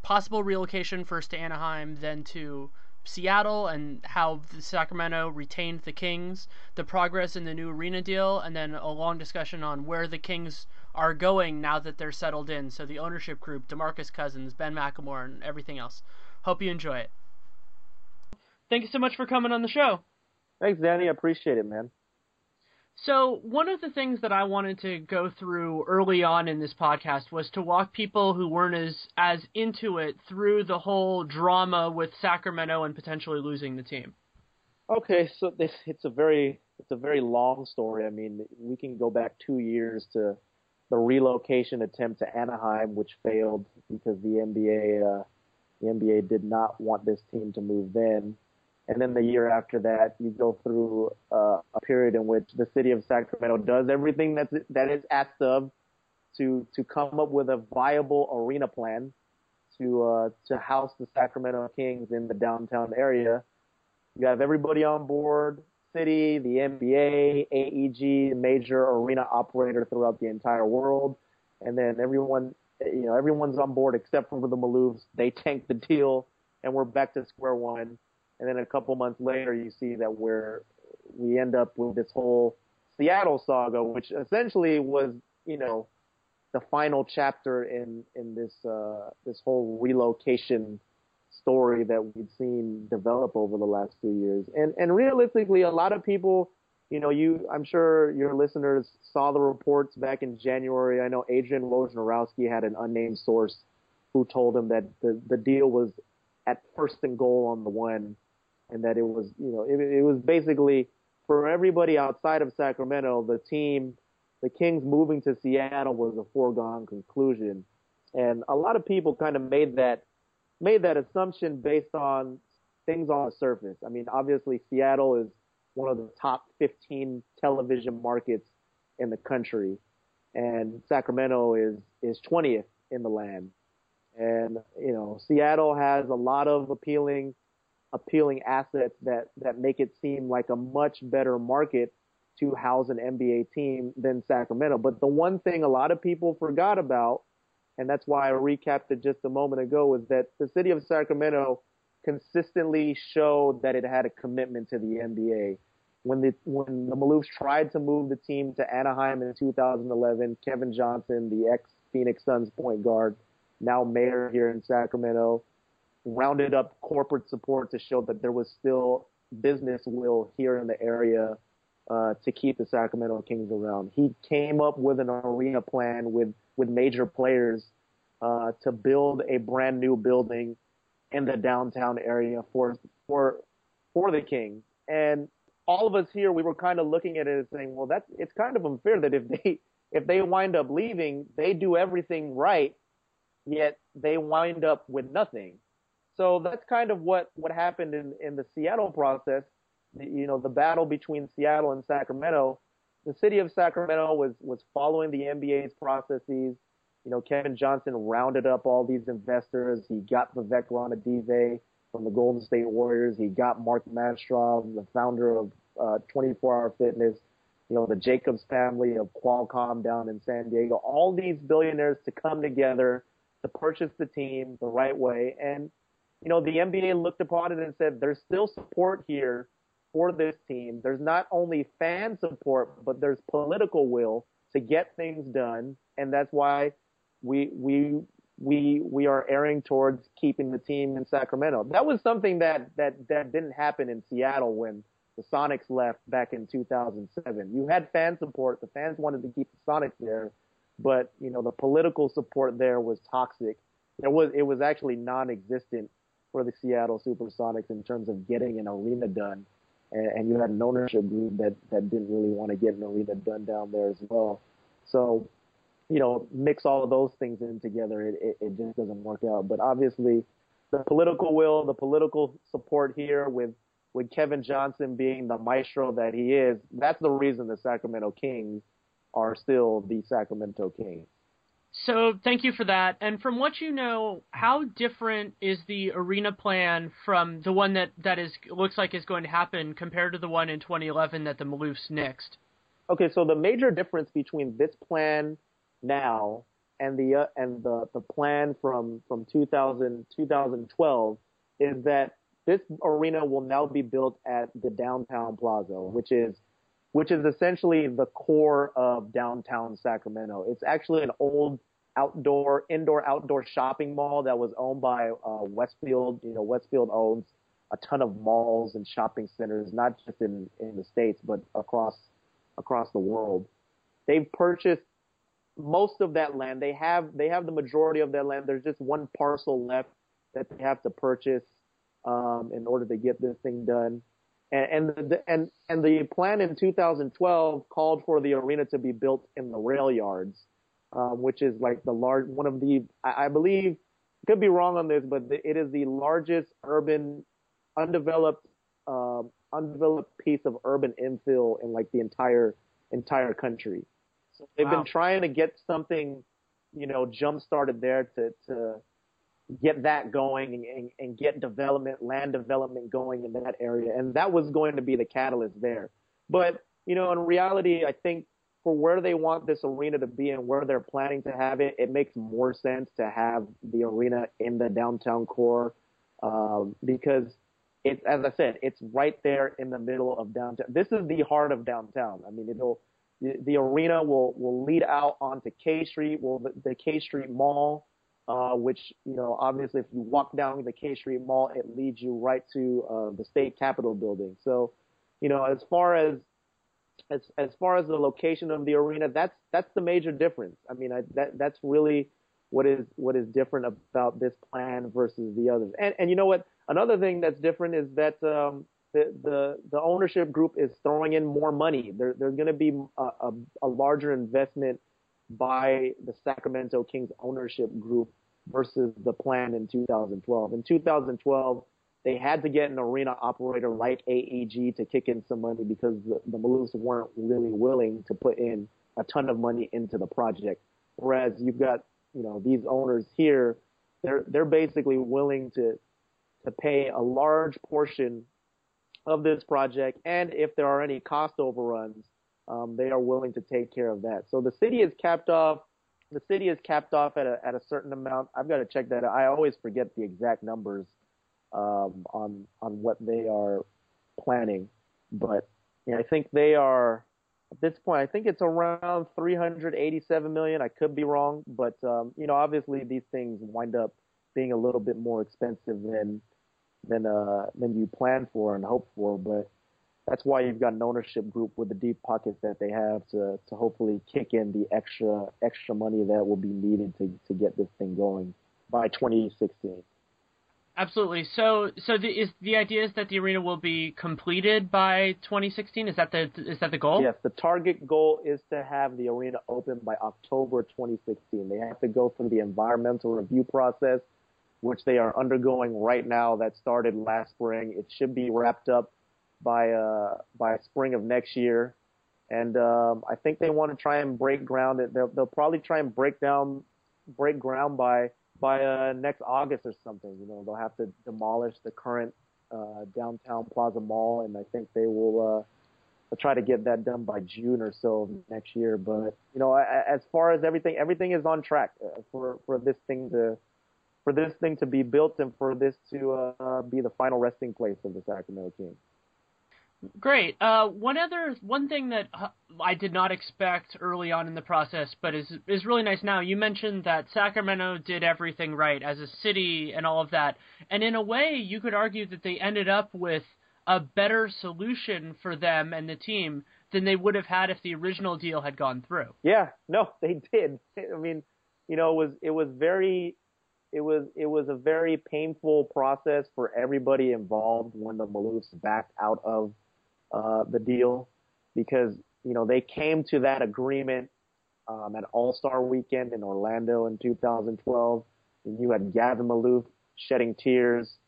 possible relocation first to Anaheim, then to Seattle and how Sacramento retained the Kings, the progress in the new arena deal, and then a long discussion on where the Kings are going now that they're settled in. So the ownership group, DeMarcus Cousins, Ben McLemore, and everything else. Hope you enjoy it. Thank you so much for coming on the show. Thanks, Danny. I appreciate it, man. So, one of the things that I wanted to go through early on in this podcast was to walk people who weren't as as into it through the whole drama with Sacramento and potentially losing the team. Okay, so this it's a very it's a very long story. I mean, we can go back 2 years to the relocation attempt to Anaheim which failed because the NBA uh the NBA did not want this team to move then and then the year after that, you go through uh, a period in which the city of Sacramento does everything that's that is asked of to to come up with a viable arena plan to uh, to house the Sacramento Kings in the downtown area. You have everybody on board, city, the NBA, AEG, major arena operator throughout the entire world, and then everyone, you know, everyone's on board except for the Maloofs. They tank the deal, and we're back to square one and then a couple months later you see that we're we end up with this whole Seattle saga, which essentially was you know the final chapter in in this uh, this whole relocation story that we've seen develop over the last few years. And and realistically, a lot of people, you know, you I'm sure your listeners saw the reports back in January. I know Adrian Wojnarowski had an unnamed source who told him that the the deal was at first and goal on the one and that it was, you know, it, it was basically for everybody outside of Sacramento, the team, the Kings moving to Seattle was a foregone conclusion. And a lot of people kind of made that, made that assumption based on things on the surface. I mean, obviously Seattle is one of the top 15 television markets in the country and Sacramento is, is 20th in the land. And, you know, Seattle has a lot of appealing appealing assets that, that make it seem like a much better market to house an NBA team than Sacramento. But the one thing a lot of people forgot about, and that's why I recapped it just a moment ago, is that the city of Sacramento consistently showed that it had a commitment to the NBA. When the when the Maloofs tried to move the team to Anaheim in 2011, Kevin Johnson, the ex Phoenix Suns point guard, now mayor here in Sacramento, rounded up corporate support to show that there was still business will here in the area uh, to keep the Sacramento Kings around. He came up with an arena plan with with major players uh, to build a brand new building in the downtown area for for for the Kings. And all of us here, we were kind of looking at it and saying, well, that's it's kind of unfair that if they <laughs> if they wind up leaving, they do everything right, yet they wind up with nothing. So that's kind of what, what happened in, in the Seattle process. You know, the battle between Seattle and Sacramento. The city of Sacramento was, was following the NBA's processes. You know, Kevin Johnson rounded up all these investors. He got Vivek Ranadive from the Golden State Warriors. He got Mark Mastrov, the founder of uh, 24 Hour Fitness. You know, the Jacobs family of Qualcomm down in San Diego. All these billionaires to come together to purchase the team the right way. And you know, the NBA looked upon it and said, there's still support here for this team. There's not only fan support, but there's political will to get things done. And that's why we, we, we, we are erring towards keeping the team in Sacramento. That was something that, that, that didn't happen in Seattle when the Sonics left back in 2007. You had fan support. The fans wanted to keep the Sonics there, but you know, the political support there was toxic. It was, it was actually non-existent for the Seattle Supersonics in terms of getting an arena done. And, and you had an ownership group that, that didn't really want to get an arena done down there as well. So, you know, mix all of those things in together, it, it, it just doesn't work out. But obviously, the political will, the political support here with with Kevin Johnson being the maestro that he is, that's the reason the Sacramento Kings are still the Sacramento Kings. So thank you for that. And from what you know, how different is the arena plan from the one that that is looks like is going to happen compared to the one in 2011 that the Maloofs nixed? Okay, so the major difference between this plan now and the uh, and the the plan from from 2000 2012 is that this arena will now be built at the downtown plaza, which is which is essentially the core of downtown Sacramento. It's actually an old outdoor, indoor, outdoor shopping mall that was owned by uh, Westfield. You know, Westfield owns a ton of malls and shopping centers, not just in in the states, but across across the world. They've purchased most of that land. They have they have the majority of that land. There's just one parcel left that they have to purchase um, in order to get this thing done. And and the, and and the plan in 2012 called for the arena to be built in the rail yards, um, which is like the large one of the I, I believe could be wrong on this, but it is the largest urban undeveloped um, undeveloped piece of urban infill in like the entire entire country. So they've wow. been trying to get something, you know, jump started there to to get that going and, and, get development, land development going in that area. And that was going to be the catalyst there. But, you know, in reality, I think for where they want this arena to be and where they're planning to have it, it makes more sense to have the arena in the downtown core um, because it's, as I said, it's right there in the middle of downtown. This is the heart of downtown. I mean, it'll the, arena will will lead out onto K Street, will the K Street Mall uh, which, you know, obviously if you walk down the K Street Mall, it leads you right to uh, the state capitol building. So, you know, as far as as as far as the location of the arena, that's that's the major difference. I mean, I, that that's really what is what is different about this plan versus the others. And and you know what? Another thing that's different is that um, the the the ownership group is throwing in more money. There, there's going to be a, a, a larger investment by the Sacramento Kings ownership group versus the plan in 2012. In 2012, they had to get an arena operator like AEG to kick in some money because the, the Maloofs weren't really willing to put in a ton of money into the project. Whereas you've got, you know, these owners here, they're, they're basically willing to, to pay a large portion of this project. And if there are any cost overruns, um, they are willing to take care of that. So the city is capped off. The city is capped off at a at a certain amount. I've got to check that. I always forget the exact numbers um, on on what they are planning, but yeah, I think they are at this point. I think it's around 387 million. I could be wrong, but um, you know, obviously these things wind up being a little bit more expensive than than uh than you plan for and hope for, but that's why you've got an ownership group with the deep pockets that they have to to hopefully kick in the extra extra money that will be needed to to get this thing going by 2016. Absolutely. So, so the, is the idea is that the arena will be completed by 2016? Is that the is that the goal? Yes, the target goal is to have the arena open by October 2016. They have to go through the environmental review process, which they are undergoing right now. That started last spring. It should be wrapped up by uh, by spring of next year, and um, I think they want to try and break ground. They'll, they'll probably try and break down break ground by by uh, next August or something. You know, they'll have to demolish the current uh, downtown Plaza Mall, and I think they will uh, they'll try to get that done by June or so next year. But you know, as far as everything, everything is on track uh, for for this thing to for this thing to be built and for this to uh, be the final resting place of the Sacramento Kings. Great. Uh, one other one thing that uh, I did not expect early on in the process, but is is really nice now. You mentioned that Sacramento did everything right as a city and all of that, and in a way, you could argue that they ended up with a better solution for them and the team than they would have had if the original deal had gone through. Yeah, no, <laughs> they did. I mean, you know, it was it was very it was it was a very painful process for everybody involved when the Maloofs backed out of uh, the deal because you know they came to that agreement um, at All Star Weekend in Orlando in 2012. And you had Gavin Maloof shedding tears,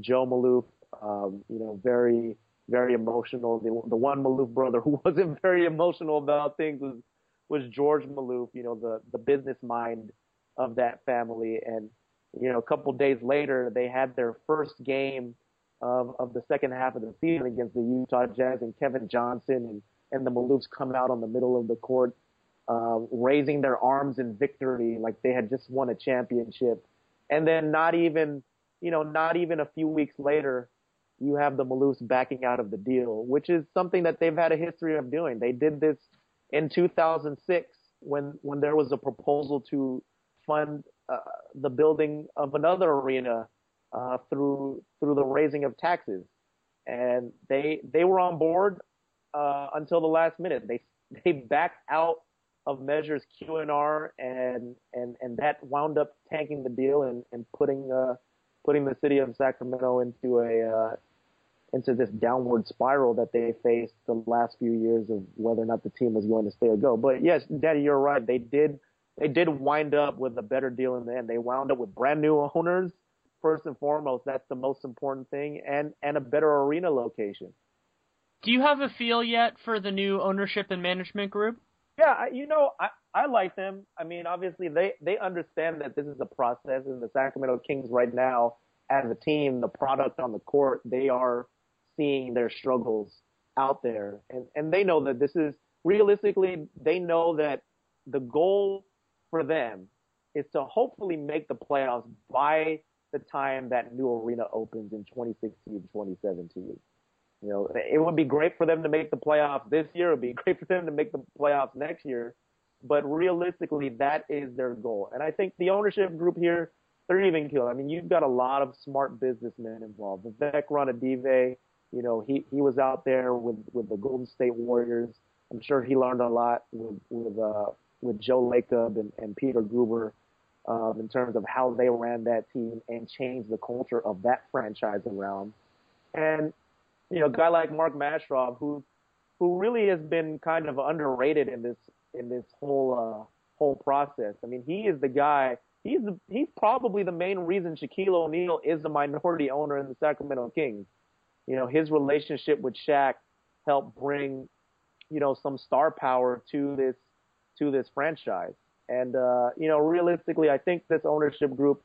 Joe Maloof Um, you know, very very emotional. The, the one Maloof brother <laughs> who wasn't very emotional about things was was George Maloof. You know, the the business mind of that family. And you know, a couple days later, they had their first game of of the second half of the season against the Utah Jazz, and Kevin Johnson and and the Maloofs come out on the middle of the court, uh, raising their arms in victory, like they had just won a championship. And then not even, you know, not even a few weeks later, you have the Maloofs backing out of the deal, which is something that they've had a history of doing. They did this in 2006 when when there was a proposal to fund uh, the building of another arena uh, through through the raising of taxes, and they they were on board uh, until the last minute. They they backed out of measures Q and R, and and and that wound up tanking the deal and and putting uh, putting the city of Sacramento into a uh, into this downward spiral that they faced the last few years of whether or not the team was going to stay or go. But yes, Danny, you're right. They did they did wind up with a better deal in the end. They wound up with brand new owners. First and foremost, that's the most important thing, and and a better arena location. Do you have a feel yet for the new ownership and management group? Yeah, you know, I I like them. I mean, obviously they they understand that this is a process, and the Sacramento Kings right now, as a team, the product on the court, they are seeing their struggles out there, and and they know that this is realistically, they know that the goal for them is to hopefully make the playoffs by the time that new arena opens in 2016, 2017. You know, it would be great for them to make the playoffs this year. It would be <laughs> great for them to make the playoffs next year. But realistically, that is their goal. And I think the ownership group here, they're even killed. I mean, you've got a lot of smart businessmen involved. Vivek Ranadive, you know, he, he was out there with, with the Golden State Warriors. I'm sure he learned a lot with, with, uh, with Joe Lacob and, and Peter Guber, um, in terms of how they ran that team and changed the culture of that franchise around. And, you know, a guy like Mark Mastrov, who, who really has been kind of underrated in this, in this whole, uh, whole process. I mean, he is the guy, he's, he's probably the main reason Shaquille O'Neal is the minority owner in the Sacramento Kings you know, his relationship with Shaq helped bring, you know, some star power to this to this franchise. And uh, you know, realistically, I think this ownership group,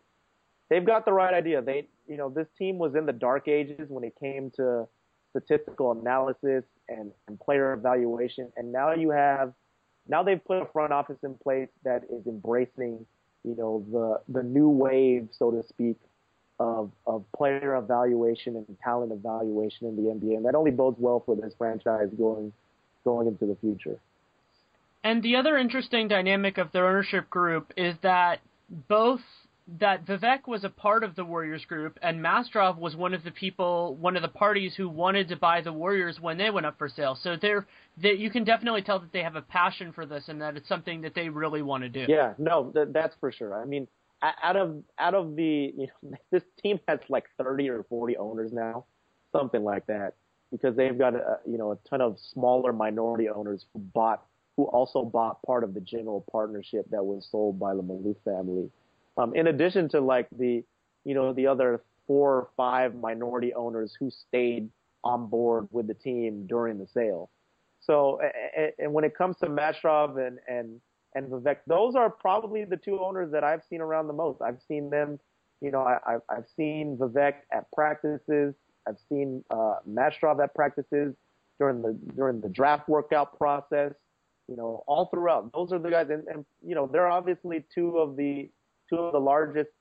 they've got the right idea. They, you know, this team was in the dark ages when it came to statistical analysis and, and player evaluation, and now you have, now they've put a front office in place that is embracing, you know, the the new wave, so to speak, of, of player evaluation and talent evaluation in the NBA, and that only bodes well for this franchise going going into the future. And the other interesting dynamic of their ownership group is that both that Vivek was a part of the Warriors group, and Mastrov was one of the people, one of the parties who wanted to buy the Warriors when they went up for sale. So they're, they, you can definitely tell that they have a passion for this and that it's something that they really want to do. Yeah, no, th- that's for sure. I mean, out of out of the you know <laughs> this team has like 30 or 40 owners now, something like that, because they've got a, you know a ton of smaller minority owners who bought who also bought part of the general partnership that was sold by the Maloof family. Um, in addition to like the you know the other four or five minority owners who stayed on board with the team during the sale. So and, and when it comes to Mastrov and and and Vivek. Those are probably the two owners that I've seen around the most. I've seen them, you know, I, I've, seen Vivek at practices. I've seen uh, Mastrov at practices during the during the draft workout process. You know, all throughout. Those are the guys, and, and you know, they're obviously two of the two of the largest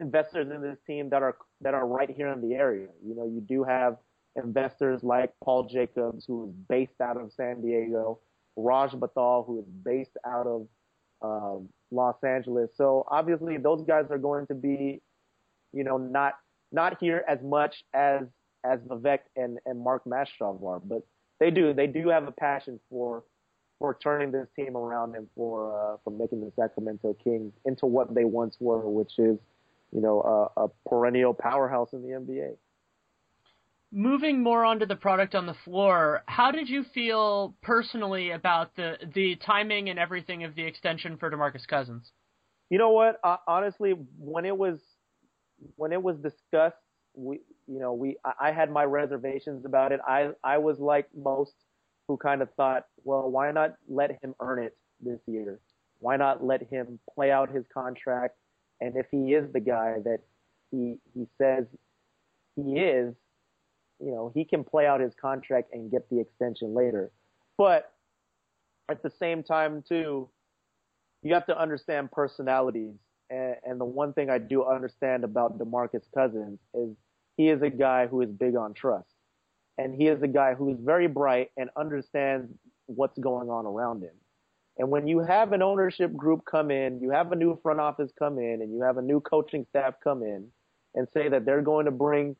investors in this team that are that are right here in the area. You know, you do have investors like Paul Jacobs, who is based out of San Diego. Raj Bhathal, who is based out of um, Los Angeles. So obviously those guys are going to be, you know, not not here as much as as Vivek and, and Mark Mastrov are, but they do they do have a passion for for turning this team around and for uh, for making the Sacramento Kings into what they once were, which is, you know, a, a perennial powerhouse in the NBA moving more onto the product on the floor, how did you feel personally about the the timing and everything of the extension for DeMarcus Cousins? You know what? Uh, honestly, when it was when it was discussed we, you know, we, I had my reservations about it. I, I was like most who kind of thought, well, why not let him earn it this year? Why not let him play out his contract? And if he is the guy that he, he says he is, you know, he can play out his contract and get the extension later. But at the same time, too, you have to understand personalities. And, and the one thing I do understand about DeMarcus Cousins is he is a guy who is big on trust. And he is a guy who is very bright and understands what's going on around him. And when you have an ownership group come in, you have a new front office come in, and you have a new coaching staff come in and say that they're going to bring,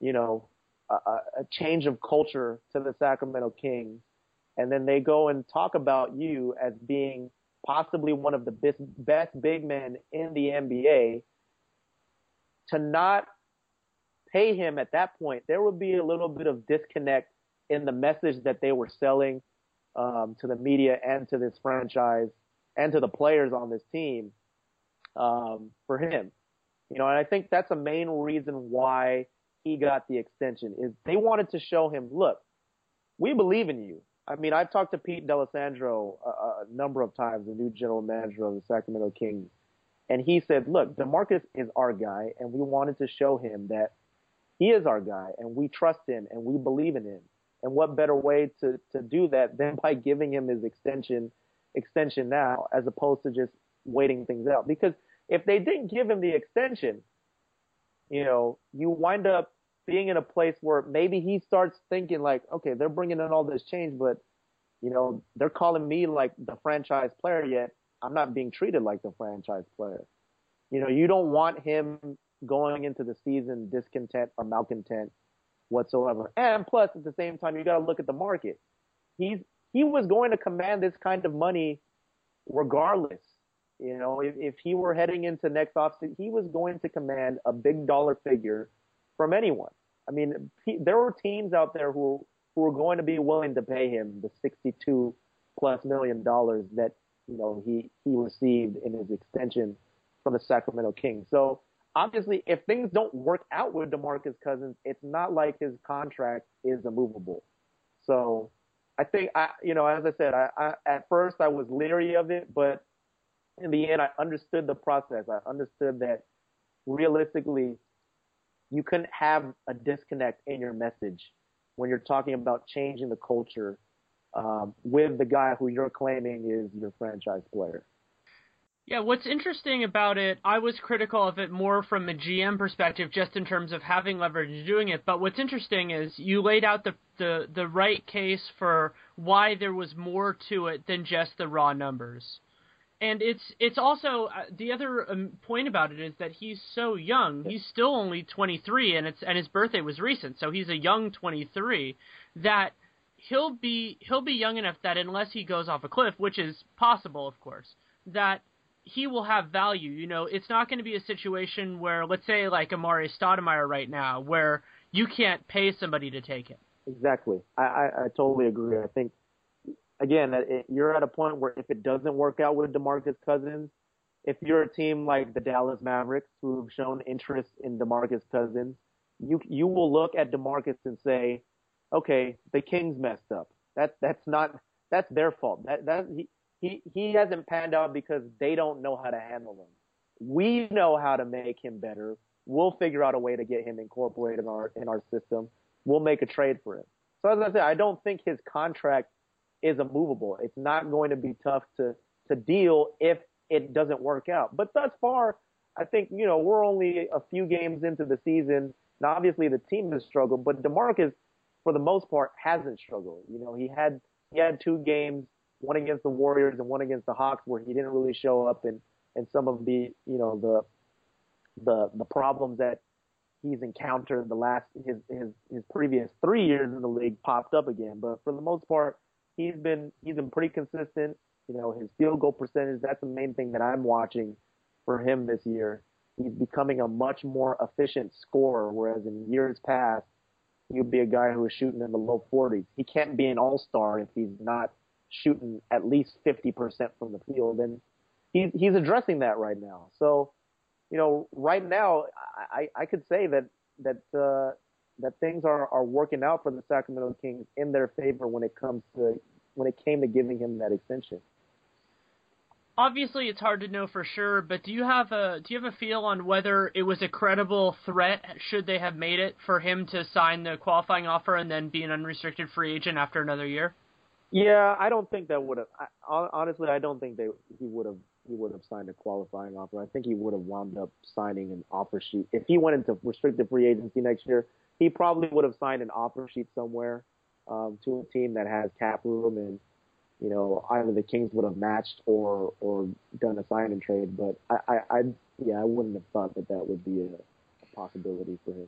you know, a, a change of culture to the Sacramento Kings, and then they go and talk about you as being possibly one of the best, best big men in the NBA, to not pay him at that point, there would be a little bit of disconnect in the message that they were selling um, to the media and to this franchise and to the players on this team um, for him. You know, and I think that's a main reason why he got the extension is they wanted to show him, look, we believe in you. I mean, I've talked to Pete D'Alessandro a, a number of times, the new general manager of the Sacramento Kings, and he said, look, DeMarcus is our guy, and we wanted to show him that he is our guy, and we trust him, and we believe in him. And what better way to, to do that than by giving him his extension extension now, as opposed to just waiting things out? Because if they didn't give him the extension, you know, you wind up being in a place where maybe he starts thinking like, okay, they're bringing in all this change, but you know, they're calling me like the franchise player yet I'm not being treated like the franchise player. You know, you don't want him going into the season discontent or malcontent whatsoever. And plus, at the same time, you got to look at the market. He's he was going to command this kind of money regardless. You know, if, if he were heading into next offseason, he was going to command a big dollar figure from anyone. I mean, he, there were teams out there who who were going to be willing to pay him the 62 plus million dollars that you know he he received in his extension from the Sacramento Kings. So obviously, if things don't work out with DeMarcus Cousins, it's not like his contract is immovable. So I think I, you know, as I said, I, I at first I was leery of it, but in the end, I understood the process. I understood that realistically, you couldn't have a disconnect in your message when you're talking about changing the culture um, with the guy who you're claiming is your franchise player. Yeah, what's interesting about it, I was critical of it more from a GM perspective, just in terms of having leverage and doing it. But what's interesting is you laid out the, the, the right case for why there was more to it than just the raw numbers. And it's it's also uh, the other um, point about it is that he's so young. He's still only 23, and it's and his birthday was recent, so he's a young 23. That he'll be he'll be young enough that unless he goes off a cliff, which is possible, of course, that he will have value. You know, it's not going to be a situation where, let's say, like Amar'e Stoudemire right now, where you can't pay somebody to take it. Exactly. I, I, I totally agree. I think, again, it, you're at a point where if it doesn't work out with DeMarcus Cousins, if you're a team like the Dallas Mavericks who've shown interest in DeMarcus Cousins, you you will look at DeMarcus and say, okay, the Kings messed up. That that's not that's their fault. That that he, he he hasn't panned out because they don't know how to handle him. We know how to make him better. We'll figure out a way to get him incorporated in our in our system. We'll make a trade for him. So as I said, I don't think his contract is immovable. It's not going to be tough to to deal if it doesn't work out. But thus far, I think you know we're only a few games into the season. Now, obviously, the team has struggled, but Demarcus, for the most part, hasn't struggled. You know, he had he had two games one against the Warriors and one against the Hawks where he didn't really show up and and some of the you know the the the problems that he's encountered the last his his his previous three years in the league popped up again. But for the most part, he's been he's been pretty consistent. You know, his field goal percentage, that's the main thing that I'm watching for him this year. He's becoming a much more efficient scorer, whereas in years past, he would be a guy who was shooting in the low 40s. He can't be an all-star if he's not shooting at least 50% from the field. And he's, he's addressing that right now. So, you know, right now, I, I could say that that uh, that things are are working out for the Sacramento Kings in their favor when it comes to when it came to giving him that extension. Obviously, it's hard to know for sure, but do you have a do you have a feel on whether it was a credible threat should they have made it for him to sign the qualifying offer and then be an unrestricted free agent after another year? Yeah, I don't think that would have. Honestly, I don't think they he would have he would have signed a qualifying offer. I think he would have wound up signing an offer sheet if he went into restricted free agency next year. He probably would have signed an offer sheet somewhere um, to a team that has cap room and you know, either the Kings would have matched or or done a sign and trade. But I, I, I yeah, I wouldn't have thought that that would be a, a possibility for him.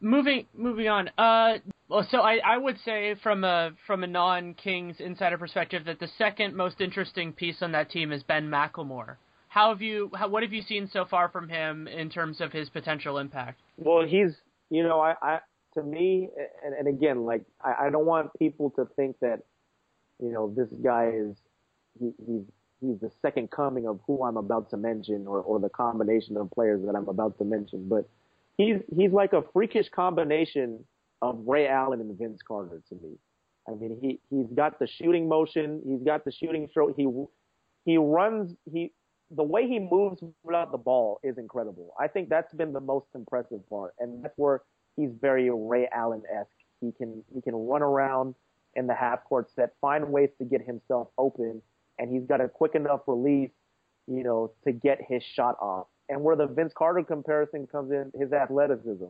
Moving moving on. Uh, well, so I, I would say from a from a non Kings insider perspective that the second most interesting piece on that team is Ben McLemore. How have you how, what have you seen so far from him in terms of his potential impact? Well, he's you know I, I to me and, and again like I, I don't want people to think that you know, this guy is he, he's he's the second coming of who I'm about to mention, or or the combination of players that I'm about to mention. But he's he's like a freakish combination of Ray Allen and Vince Carter to me. I mean, he he's got the shooting motion, he's got the shooting stroke. He he runs he the way he moves without the ball is incredible. I think that's been the most impressive part, and that's where he's very Ray Allen esque. He can he can run around in the half court set, find ways to get himself open, and he's got a quick enough release, you know, to get his shot off. And where the Vince Carter comparison comes in, his athleticism.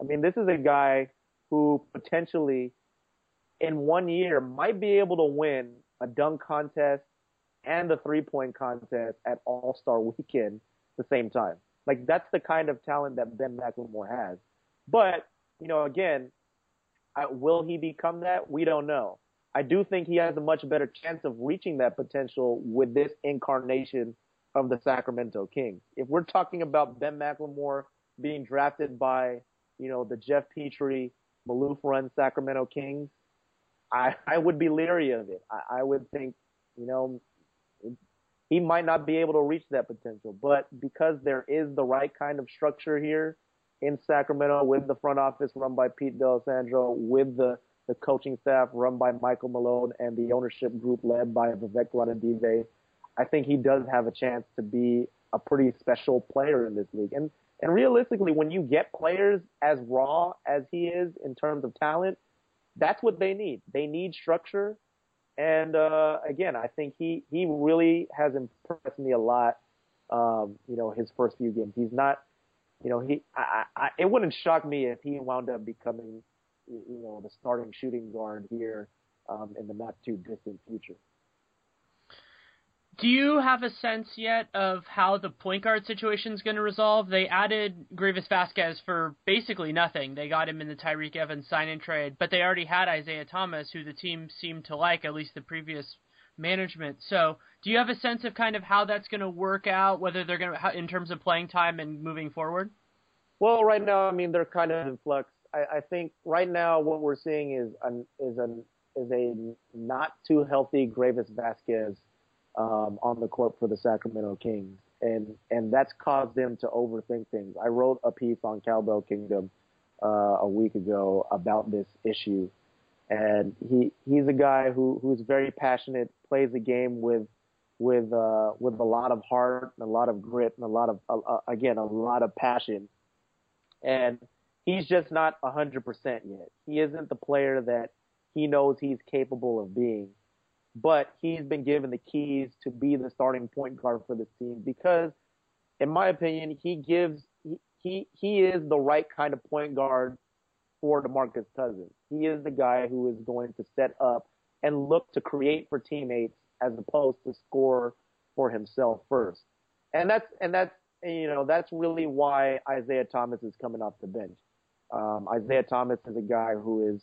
I mean, this is a guy who potentially in one year might be able to win a dunk contest and a three point contest at All Star weekend at the same time. Like that's the kind of talent that Ben McLemore has. But, you know, again, uh, will he become that? We don't know. I do think he has a much better chance of reaching that potential with this incarnation of the Sacramento Kings. If we're talking about Ben McLemore being drafted by, you know, the Geoff Petrie, Maloof run Sacramento Kings, I, I would be leery of it. I, I would think, you know, he might not be able to reach that potential, but because there is the right kind of structure here, in Sacramento with the front office run by Pete D'Alessandro, with the, the coaching staff run by Michael Malone and the ownership group led by Vivek Ranadive, I think he does have a chance to be a pretty special player in this league. And and realistically, when you get players as raw as he is in terms of talent, that's what they need. They need structure. And uh, again, I think he he really has impressed me a lot. Um, you know, his first few games. He's not you know, he, I, I, it wouldn't shock me if he wound up becoming, you know, the starting shooting guard here um, in the not too distant future. Do you have a sense yet of how the point guard situation is going to resolve? They added Greivis Vasquez for basically nothing. They got him in the Tyreke Evans sign and trade, but they already had Isaiah Thomas, who the team seemed to like, at least the previous management. So, do you have a sense of kind of how that's going to work out, whether they're going to, in terms of playing time and moving forward? Well, right now, I mean, they're kind of in flux. I, I think right now what we're seeing is an, is an is a not too healthy Greivis Vasquez um, on the court for the Sacramento Kings, and and that's caused them to overthink things. I wrote a piece on Cowbell Kingdom uh, a week ago about this issue, and he he's a guy who who's very passionate, plays the game with with uh, with a lot of heart and a lot of grit and a lot of uh, uh again a lot of passion, and he's just not a hundred percent yet. He isn't the player that he knows he's capable of being, but he's been given the keys to be the starting point guard for this team because, in my opinion, he gives he he, he is the right kind of point guard for DeMarcus Cousins. He is the guy who is going to set up and look to create for teammates as opposed to score for himself first. And that's and that's you know that's really why Isaiah Thomas is coming off the bench. Um, Isaiah Thomas is a guy who is,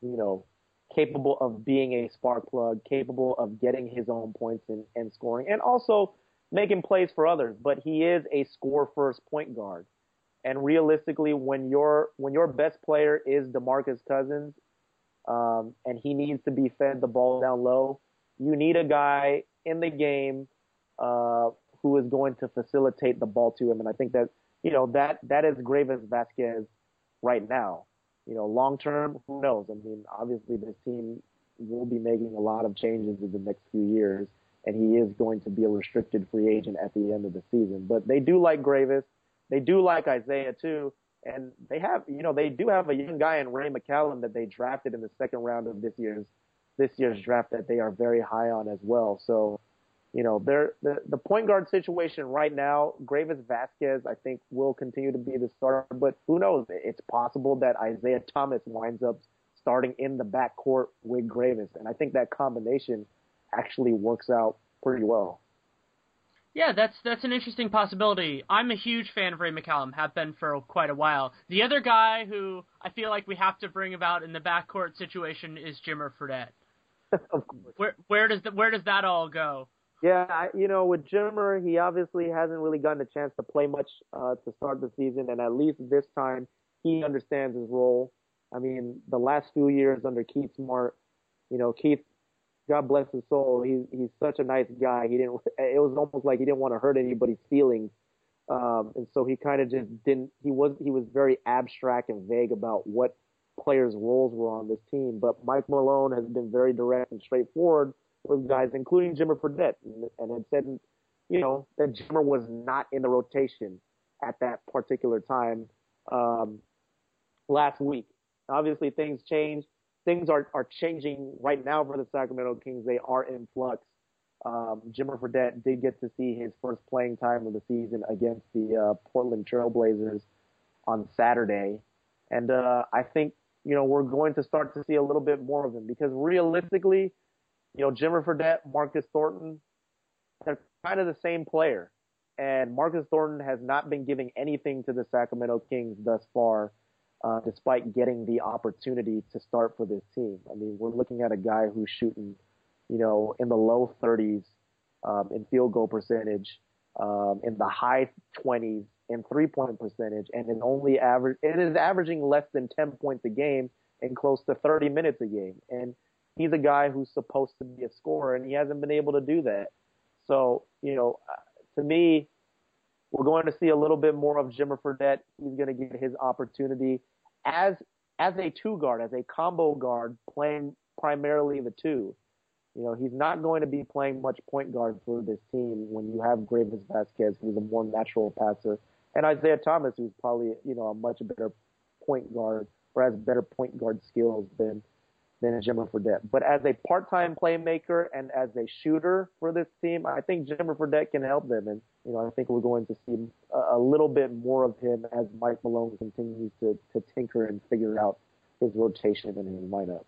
you know, capable of being a spark plug, capable of getting his own points and, and scoring, and also making plays for others. But he is a score first point guard. And realistically, when your when your best player is DeMarcus Cousins, um, and he needs to be fed the ball down low, you need a guy in the game uh, who is going to facilitate the ball to him. And I think that you know that that is Greivis Vasquez right now. You know, long term, who knows? I mean, obviously this team will be making a lot of changes in the next few years, and he is going to be a restricted free agent at the end of the season. But they do like Greivis, They do like Isaiah too. And they have, you know, they do have a young guy in Ray McCallum that they drafted in the second round of this year's this year's draft that they are very high on as well. So, you know, they're, the the point guard situation right now, Greivis Vasquez, I think will continue to be the starter, but who knows? It's possible that Isaiah Thomas winds up starting in the backcourt with Greivis, and I think that combination actually works out pretty well. Yeah, that's that's an interesting possibility. I'm a huge fan of Ray McCallum, have been for quite a while. The other guy who I feel like we have to bring about in the backcourt situation is Jimmer Fredette. <laughs> of course. where where does the, where does that all go? Yeah, I, you know, with Jimmer, he obviously hasn't really gotten a chance to play much uh, to start the season, and at least this time he understands his role. I mean, the last few years under Keith Smart, you know, Keith God bless his soul. He's he's such a nice guy. He didn't. It was almost like he didn't want to hurt anybody's feelings, um, and so he kind of just didn't. He was he was very abstract and vague about what players' roles were on this team. But Mike Malone has been very direct and straightforward with guys, including Jimmer Fredette, and, and had said, you know, that Jimmer was not in the rotation at that particular time um, last week. Obviously, things change. things are, are changing right now for the Sacramento Kings. They are in flux. Um, Jimmer Fredette did get to see his first playing time of the season against the uh, Portland Trailblazers on Saturday. And uh, I think, you know, we're going to start to see a little bit more of him because realistically, you know, Jimmer Fredette, Marcus Thornton, they're kind of the same player. And Marcus Thornton has not been giving anything to the Sacramento Kings thus far uh, despite getting the opportunity to start for this team. I mean, we're looking at a guy who's shooting, you know, in the low 30s um, in field goal percentage, um, in the high 20s in three point percentage, and in only average, it is averaging less than 10 points a game and close to 30 minutes a game. And he's a guy who's supposed to be a scorer, and he hasn't been able to do that. So, you know, to me, we're going to see a little bit more of Jimmer Fredette. He's going to get his opportunity as as a two guard, as a combo guard, playing primarily the two. You know, he's not going to be playing much point guard for this team when you have Greivis Vasquez, who's a more natural passer, and Isaiah Thomas, who's probably you know a much better point guard or has better point guard skills than than Jimmer Fredette. But as a part-time playmaker and as a shooter for this team, I think Jimmer Fredette can help them. And, you know, I think we're going to see a, little bit more of him as Mike Malone continues to, to tinker and figure out his rotation and his lineup.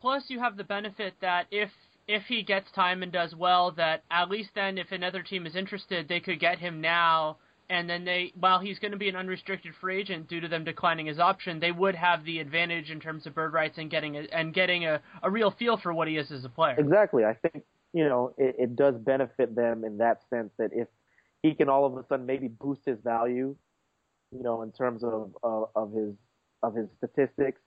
Plus, you have the benefit that if if he gets time and does well, that at least then, if another team is interested, they could get him now and then they while he's going to be an unrestricted free agent due to them declining his option, they would have the advantage in terms of bird rights and getting a, and getting a, a real feel for what he is as a player. Exactly. I think you know it, it does benefit them in that sense that if he can all of a sudden maybe boost his value, you know, in terms of of, of his of his statistics,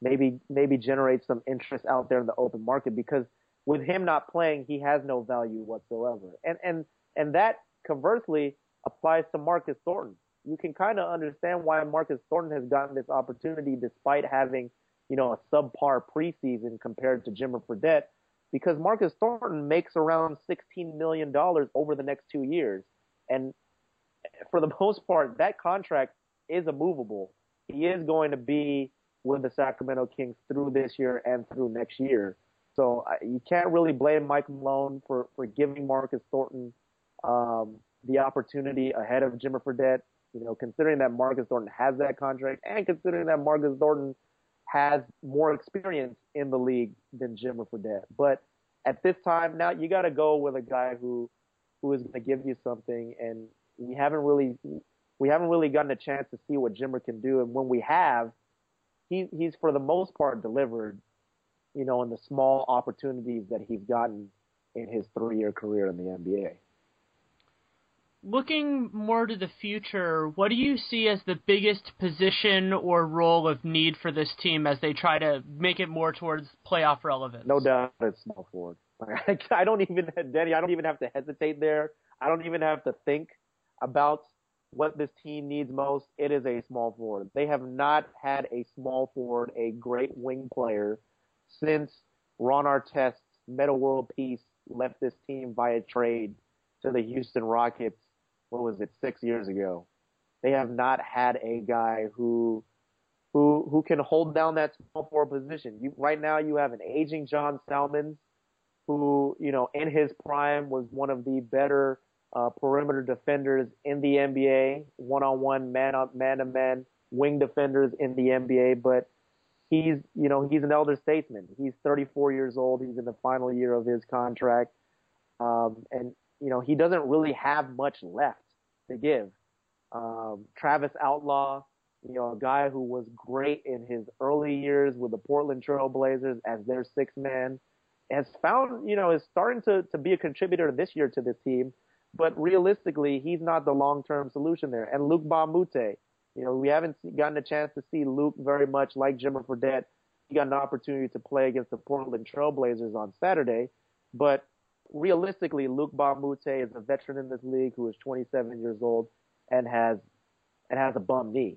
maybe maybe generate some interest out there in the open market because with him not playing, he has no value whatsoever. And and and that conversely applies to Marcus Thornton. You can kind of understand why Marcus Thornton has gotten this opportunity despite having, you know, a subpar preseason compared to Jimmer Fredette, because Marcus Thornton makes around $16 million over the next two years. And for the <laughs> most part, that contract is immovable. He is going to be with the Sacramento Kings through this year and through next year. So you can't really blame Mike Malone for, for giving Marcus Thornton um, the opportunity ahead of Jimmer Fredette. You know, considering that Marcus Thornton has that contract and considering that Marcus Thornton has more experience in the league than Jimmer Fredette. But at this time now, you got to go with a guy who who is going to give you something, and we haven't really we haven't really gotten a chance to see what Jimmer can do. And when we have, he, he's for the most part delivered, you know, in the small opportunities that he's gotten in his three year career in the NBA looking more to the future, what do you see as the biggest position or role of need for this team as they try to make it more towards playoff relevance? No doubt it's small forward. <laughs> I don't even, Denny, I don't even have to hesitate there. I don't even have to think about what this team needs most, it is a small forward. They have not had a small forward, a great wing player, since Ron Artest's Metta World Peace left this team via trade to the Houston Rockets. What was it, six years ago? They have not had a guy who who who can hold down that small forward position. You, right now, you have an aging John Salmons, who you know in his prime was one of the better uh, perimeter defenders in the NBA, one-on-one, man-up, man-to-man wing defenders in the NBA. But he's you know he's an elder statesman. He's 34 years old. He's in the final year of his contract, um, and you know he doesn't really have much left to give. Um, Travis Outlaw, you know, a guy who was great in his early years with the Portland Trailblazers as their sixth man, has found, you know, is starting to, to be a contributor this year to this team. But realistically, he's not the long-term solution there. And Luke Moute, you know, we haven't gotten a chance to see Luke very much like Jimmer Fredette. He got an opportunity to play against the Portland Trailblazers on Saturday, but realistically, Luke Mbah a Moute is a veteran in this league who is 27 years old and has and has a bum knee.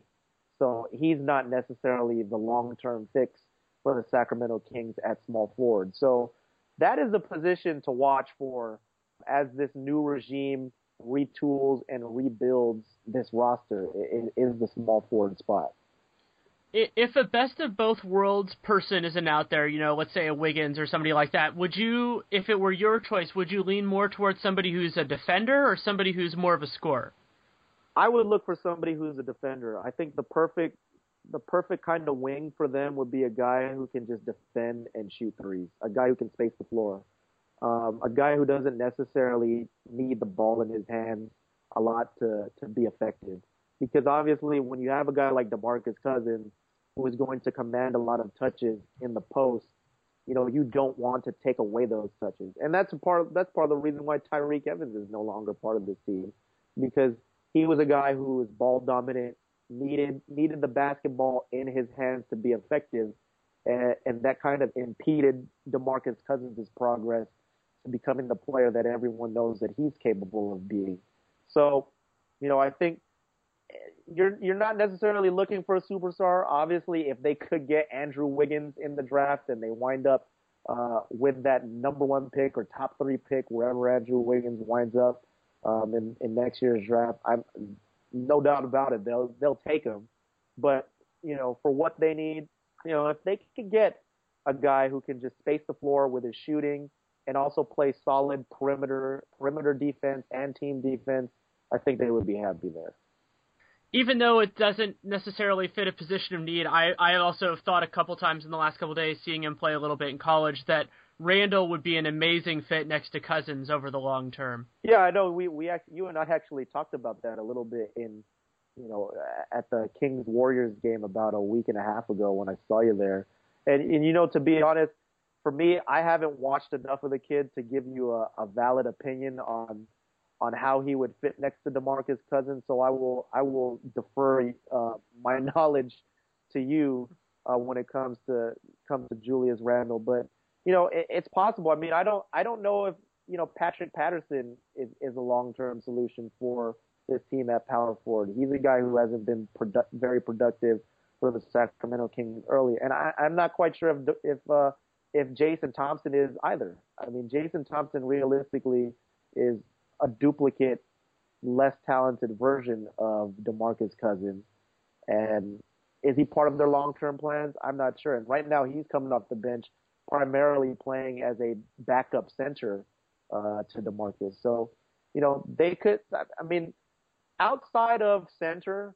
So he's not necessarily the long-term fix for the Sacramento Kings at small forward. So that is the position to watch for as this new regime retools and rebuilds this roster is the small forward spot. If a best of both worlds person isn't out there, you know, let's say a Wiggins or somebody like that, would you, if it were your choice, would you lean more towards somebody who's a defender or somebody who's more of a scorer? I would look for somebody who's a defender. I think the perfect the perfect kind of wing for them would be a guy who can just defend and shoot threes, a guy who can space the floor, um, a guy who doesn't necessarily need the ball in his hands a lot to to be effective. Because obviously, when you have a guy like DeMarcus Cousins who is going to command a lot of touches in the post, you know, you don't want to take away those touches, and that's part of, that's part of the reason why Tyreke Evans is no longer part of this team because he was a guy who was ball dominant, needed needed the basketball in his hands to be effective, and, and that kind of impeded DeMarcus Cousins' progress to becoming the player that everyone knows that he's capable of being. So, you know, I think you're you're not necessarily looking for a superstar. Obviously, if they could get Andrew Wiggins in the draft and they wind up uh, with that number one pick or top three pick wherever Andrew Wiggins winds up, um, in, in next year's draft. I'm no doubt about it. They'll they'll take him, but you know for what they need, you know if they could get a guy who can just space the floor with his shooting and also play solid perimeter perimeter defense and team defense, I think they would be happy there. Even though it doesn't necessarily fit a position of need, I I also have thought a couple times in the last couple days, seeing him play a little bit in college, that Randle would be an amazing fit next to Cousins over the long term. Yeah, I know. We we actually, you and I actually talked about that a little bit in, you know, at the Kings Warriors game about a week and a half ago when I saw you there. And and you know, to be honest, for me, I haven't watched enough of the kid to give you a, a valid opinion on on how he would fit next to DeMarcus Cousins. So I will I will defer uh, my <laughs> knowledge to you uh, when it comes to comes to Julius Randle, but you know, it, it's possible. I mean, I don't, I don't know if you know Patrick Patterson is, is a long-term solution for this team at power forward. He's a guy who hasn't been produ- very productive for the Sacramento Kings early, and I, I'm not quite sure if if uh, if Jason Thompson is either. I mean, Jason Thompson realistically is a duplicate, less talented version of DeMarcus Cousins, and is he part of their long-term plans? I'm not sure. And right now, he's coming off the bench primarily playing as a backup center uh, to DeMarcus. So, you know, they could. I mean, outside of center,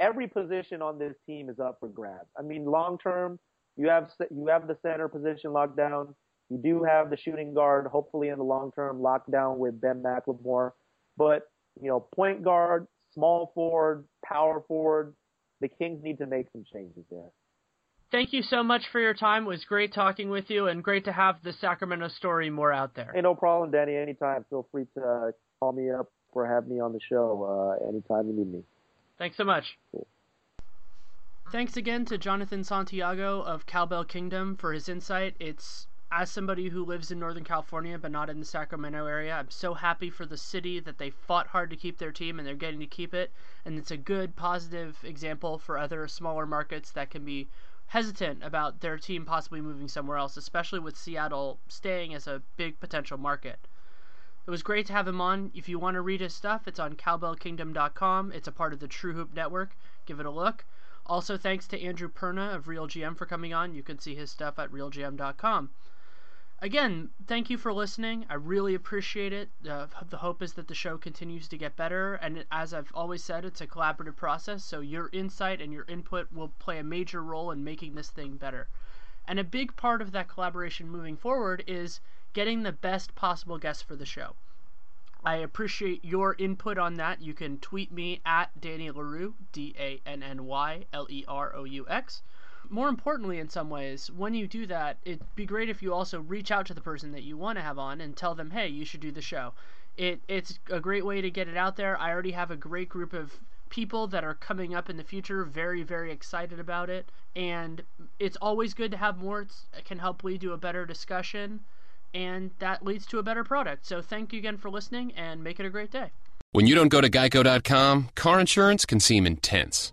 every position on this team is up for grabs. I mean, long term, you have you have the center position locked down. You do have the shooting guard, hopefully in the long term, locked down with Ben McLemore. But you know, point guard, small forward, power forward, the Kings need to make some changes there thank you so much for your time. It was great talking with you and great to have the Sacramento story more out there. Hey, no problem, Danny. Anytime. Feel free to uh, call me up or have me on the show uh, anytime you need me. Thanks so much. Cool. Thanks again to Jonathan Santiago of Cowbell Kingdom for his insight. It's as somebody who lives in Northern California but not in the Sacramento area, I'm so happy for the city that they fought hard to keep their team and they're getting to keep it. And it's a good, positive example for other smaller markets that can be hesitant about their team possibly moving somewhere else, especially with Seattle staying as a big potential market. It was great to have him on. If you want to read his stuff, it's on cowbellkingdom.com. It's a part of the TrueHoop Network. Give it a look. Also, thanks to Andrew Perna of RealGM for coming on. You can see his stuff at realgm.com. Again, thank you for listening. I really appreciate it. Uh, the hope is that the show continues to get better. And as I've always said, it's a collaborative process. So your insight and your input will play a major role in making this thing better. And a big part of that collaboration moving forward is getting the best possible guests for the show. I appreciate your input on that. You can tweet me at Danny Leroux, D A N N Y L E R O U X. More importantly, in some ways, when you do that, it'd be great if you also reach out to the person that you want to have on and tell them, hey, you should do the show. It, it's a great way to get it out there. I already have a great group of people that are coming up in the future, very, very excited about it. And it's always good to have more. it can help lead to a better discussion and that leads to a better product. So thank you again for listening and make it a great day. When you don't go to geico.com, car insurance can seem intense.